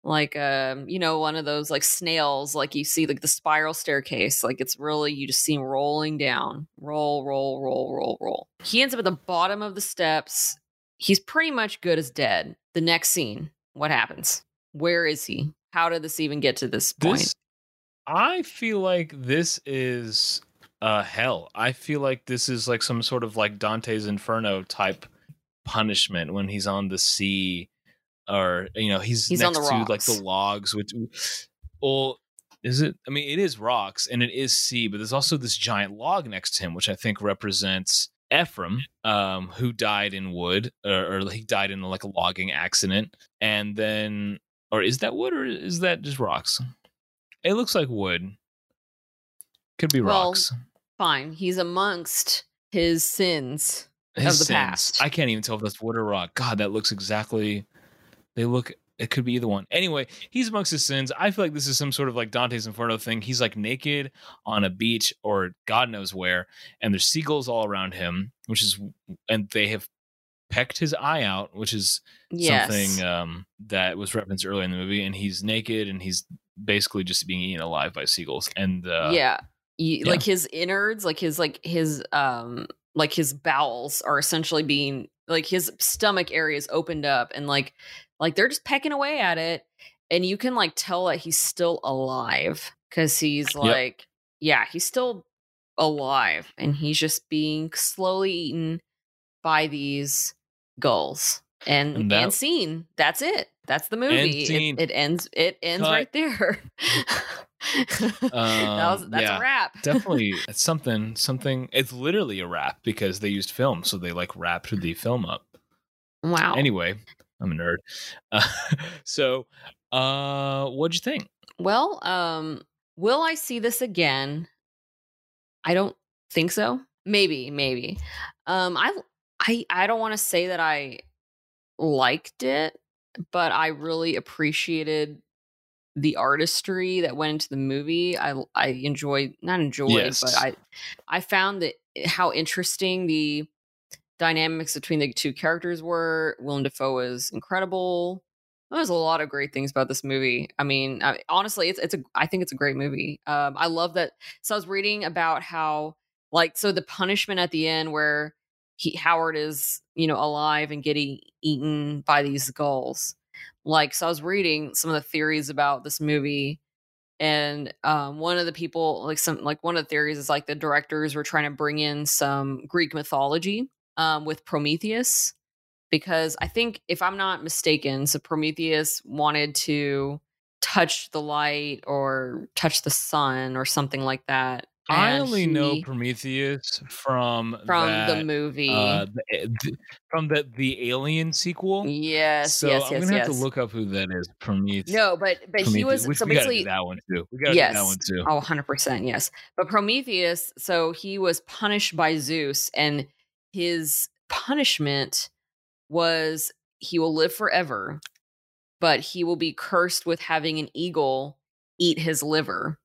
like um you know one of those like snails like you see like the spiral staircase like it's really you just see him rolling down roll roll roll roll roll he ends up at the bottom of the steps he's pretty much good as dead the next scene what happens where is he how did this even get to this point This I feel like this is uh hell. I feel like this is like some sort of like Dante's Inferno type punishment when he's on the sea or you know he's, He's on next the to like the logs which well is it i mean it is rocks and it is sea but there's also this giant log next to him which i think represents ephraim um who died in wood or, or he died in like a logging accident. And then or is that wood or is that just rocks? It looks like wood. Could be Well, rocks Fine. He's amongst his sins. His of the sins. past. I can't even tell if that's wood or rock. God, that looks exactly. They look. It could be either one. Anyway, he's amongst his sins. I feel like this is some sort of like Dante's Inferno thing. He's like naked on a beach or God knows where, and there's seagulls all around him, which is, and they have pecked his eye out, which is Yes. something um, that was referenced earlier in the movie. And he's naked and he's basically just being eaten alive by seagulls. And uh, yeah. You, yeah. Like his innards, like his like his um like his bowels are essentially being like his stomach area is opened up and like like they're just pecking away at it and you can like tell that he's still alive cuz he's like yeah, he's still alive and he's just being slowly eaten by these gulls. And And and, scene. That's it. That's the movie. It, it ends it ends Cut. right there. that was Um, that's yeah. a wrap. definitely it's something something it's literally a wrap because they used film so they like wrapped the film up Wow. anyway i'm a nerd uh, so uh what'd you think Well, um, will I see this again? I don't think so. Maybe, maybe. Um, I, I, I don't want to say that I liked it, but I really appreciated the artistry that went into the movie. I, I enjoyed, not enjoyed, Yes. but I, I found that how interesting the dynamics between the two characters were. Willem Dafoe was incredible. There's a lot of great things about this movie. I mean, I, honestly, it's it's a I think it's a great movie. Um, I love that. So I was reading about how like so the punishment at the end where he Howard is you know alive and getting eaten by these gulls. Like so, I was reading some of the theories about this movie, and um, one of the people like some like one of the theories is like the directors were trying to bring in some Greek mythology um, with Prometheus because I think if I'm not mistaken, so Prometheus wanted to touch the light or touch the sun or something like that. I only know prometheus from from that, the movie. uh, the, from the the alien sequel yes, so yes, i'm yes, gonna yes. have to look up who that is prometheus no, but but he was so we basically that one too we gotta Yes. that one too Oh, 100%, yes. But Prometheus, so he was punished by Zeus, and his punishment was he will live forever, but he will be cursed with having an eagle eat his liver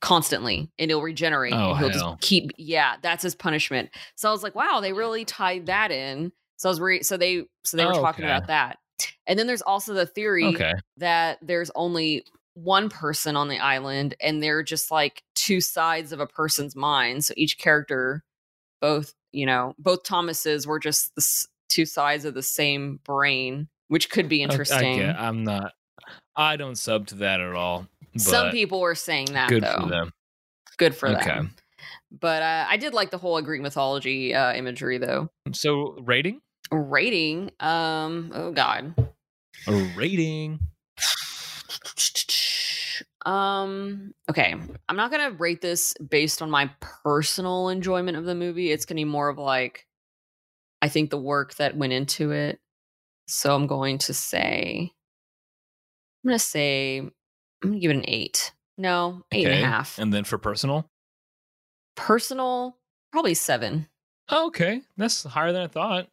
constantly and it'll regenerate Oh, and he'll hell. just keep yeah that's his punishment so i was like wow they really tied that in so i was re- so they so they were Oh, talking okay. about that and then there's also the theory okay that there's only one person on the island and they're just like two sides of a person's mind. So each character, both, you know, both Thomases were just the s- two sides of the same brain, which could be I interesting. i'm not i don't sub to that at all Some people were saying that good though. for them Good for Okay. them. But uh, I did like the whole Greek mythology uh, imagery though. so rating Rating, um, oh god, a rating Um, okay. I'm not gonna rate this based on my personal enjoyment of the movie. It's gonna be more of like I think the work that went into it. So I'm going to say I'm gonna say I'm gonna give it an eight. No, eight and a half. and then for personal Personal, probably seven. oh, okay that's higher than i thought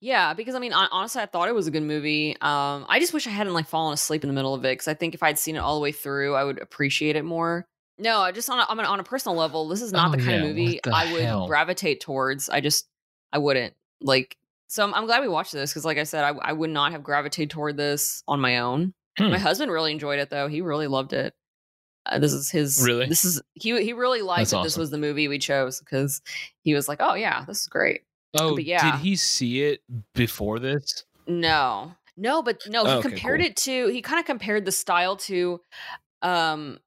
Yeah, because I mean, honestly, I thought it was a good movie. Um, I just wish I hadn't like fallen asleep in the middle of it because I think if I'd seen it all the way through, I would appreciate it more. No, I just on a, on a, on a personal level, this is not Oh, the kind yeah, of movie what the I would hell? gravitate towards. I just, I wouldn't like. So I'm, I'm glad we watched this because, like I said, I, I would not have gravitated toward this on my own. Hmm. My husband really enjoyed it though; he really loved it. Uh, this is his Really? This is he he really liked That's that this was the movie we chose because he was like, "Oh yeah, this is great." oh But yeah. did he see it before this No, no, but no, he Oh, okay, compared cool. it to. He kind of compared the style to, um,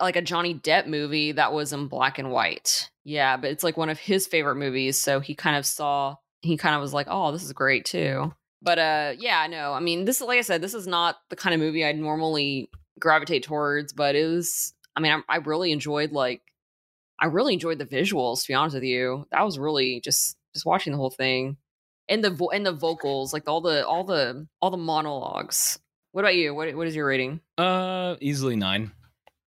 like a Johnny Depp movie that was in black and white. Yeah, but it's like one of his favorite movies, so he kind of saw he kind of was like, "Oh, this is great too." But uh, yeah, no, I mean, this like I said, this is not the kind of movie I'd normally gravitate towards, but it was. I mean, I, I really enjoyed like, I really enjoyed the visuals. To be honest with you, that was really just just watching the whole thing, and the vo- and the vocals, like all the all the all the monologues. What about you? What what is your rating? Uh, easily nine.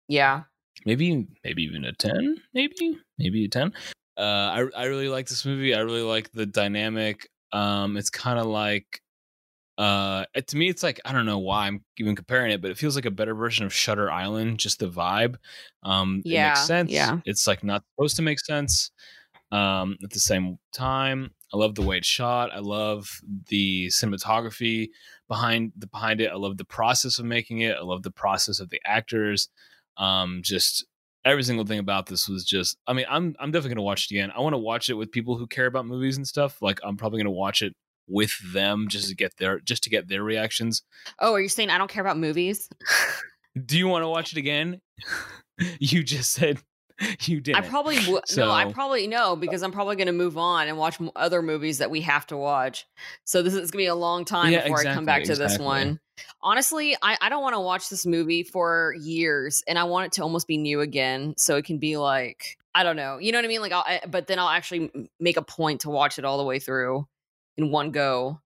Yeah, maybe maybe even a 10 maybe maybe a 10 uh i i really like this movie i really like the dynamic um it's kind of like uh to me it's like i don't know why i'm even comparing it but it feels like a better version of shutter island just the vibe. Um Yeah, it makes sense. yeah. it's like not supposed to make sense um at the same time. I love the way it's shot. I love the cinematography behind the behind it. I love the process of making it. I love the process of the actors. Um just every single thing about this was just i mean i'm i'm definitely gonna watch it again. I want to watch it with people who care about movies and stuff. Like i'm probably gonna watch it with them just to get their just to get their reactions. Oh, are you saying I don't care about movies? do you want to watch it again? You just said you did I probably would. no, I probably no uh because I'm probably going to move on and watch other movies that we have to watch. So this is going to be a long time Yeah, before I come back to this one. Honestly, I, I don't want to watch this movie for years, and I want it to almost be new again, so it can be like I don't know, you know what I mean? Like, I'll, I, but then I'll actually make a point to watch it all the way through in one go.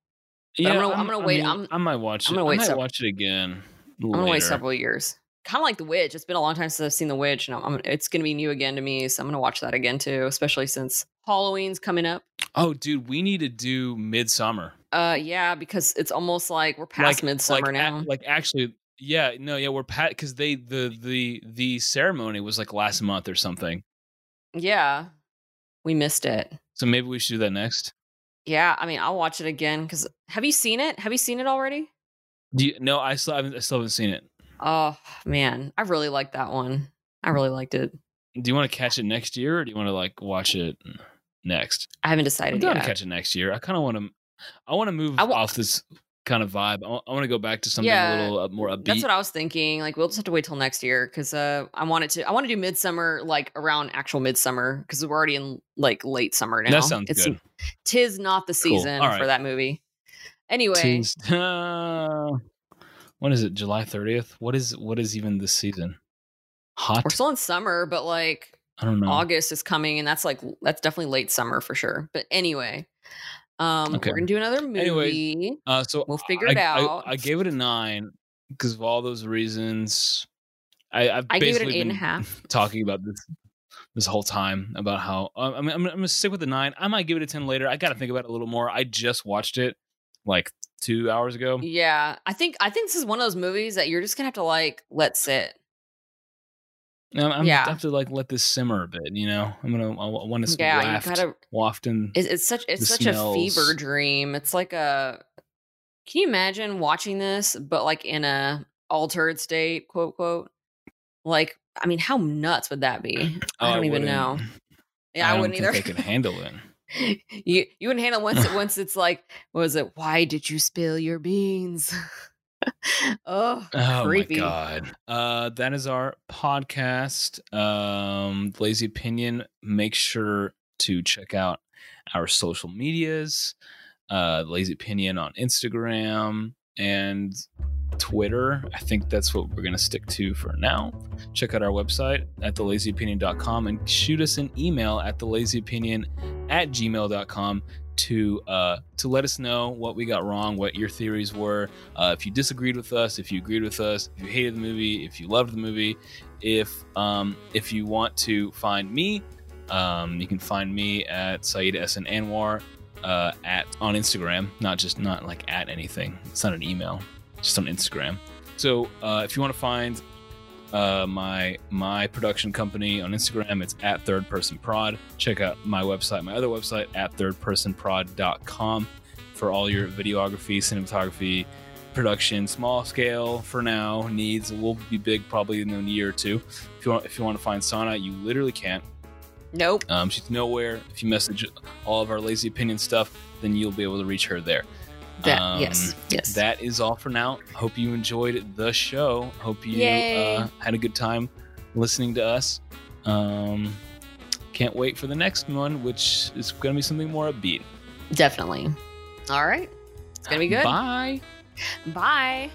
I'm gonna- I'm gonna I wait- mean, I'm- I might watch it. I'm gonna I wait might sev- watch it again. I'm gonna wait several years. Kind of like The Witch. It's been a long time since I've seen The Witch, and I'm, it's going to be new again to me. So I'm going to watch that again too, especially since Halloween's coming up. Oh, dude, we need to do Midsummer. Uh, yeah, because it's almost like we're past midsummer like, now. a- like actually, yeah, no, yeah, we're past because they the the the ceremony was like last month or something. yeah, we missed it. So maybe we should do that next. Yeah, I mean, I'll watch it again because have you seen it? Have you seen it already? Do you, no, I still haven't. I still haven't seen it. Oh man, I really liked that one. I really liked it. Do you want to catch it next year, or do you want to like watch it next? I haven't decided. I'm down to catch it next year. I kind of want to. I want to move wa- off this kind of vibe. I want to go back to something Yeah, a little uh, more upbeat. That's what I was thinking. Like we'll just have to wait till next year because uh, I wanted to. I want to do midsummer like around actual midsummer because we're already in like late summer now. that sounds it's, good. Tis not the Cool. season for that movie. Anyway, Tis- uh, what is it? July thirtieth. What is what is even this season? Hot. we're still in summer, but like I don't know. August is coming, and that's like that's definitely late summer for sure. But anyway, um, Okay. we're gonna do another movie. Anyways, Uh, so We'll figure I- it out. I, gave it a nine because of all those reasons. I, I've I gave it an basically eight and a been half. talking about this this whole time about how uh, I mean, I'm, I'm gonna stick with the nine. I might give it a ten later. I got to think about it a little more. I just watched it like two hours ago. Yeah, I think I think this is one of those movies that you're just gonna have to like let sit. I'm, I'm Yeah. I have to like let this simmer a bit. You know, I'm gonna I want to Yeah, waft, you gotta. waft in. It's, it's such it's such a fever dream. It's like a. Can you imagine watching this, but like in a altered state, quote quote? Like, I mean, how nuts would that be? Oh, I don't even know. Yeah, I, don't wouldn't think either. I could handle it. You you wouldn't handle once it once it's like what was it why did you spill your beans oh, Oh creepy my god. Uh that is our podcast. Um Lazy Opinion. Make sure to check out our social medias. Uh Lazy Opinion on Instagram and Twitter. I think that's what we're gonna stick to for now. Check out our website at thelazyopinion.com and shoot us an email at thelazyopinion at gmail.com to uh to let us know what we got wrong, what your theories were, uh, if you disagreed with us, if you agreed with us, if you hated the movie, if you loved the movie, if um, if you want to find me, um, you can find me at Saeed S N Anwar uh, at on Instagram, not just not like at anything. It's not an email, just on Instagram. So uh, if you want to find uh, my my production company on Instagram, it's at Third Person Prod. Check out my website, my other website at thirdpersonprod.com for all your videography, cinematography, production, small scale for now. Needs will be big probably in a year or two. If you want, if you want to find Sana, you literally can't. nope Um, she's nowhere. If you message all of our lazy opinion stuff, then you'll be able to reach her there. That Um, yes yes That is all for now. Hope you enjoyed the show. Hope you uh, had a good time listening to us. Um, can't wait for the next one, which is going to be something more upbeat. Definitely. All right. It's going to be good. Bye. Bye.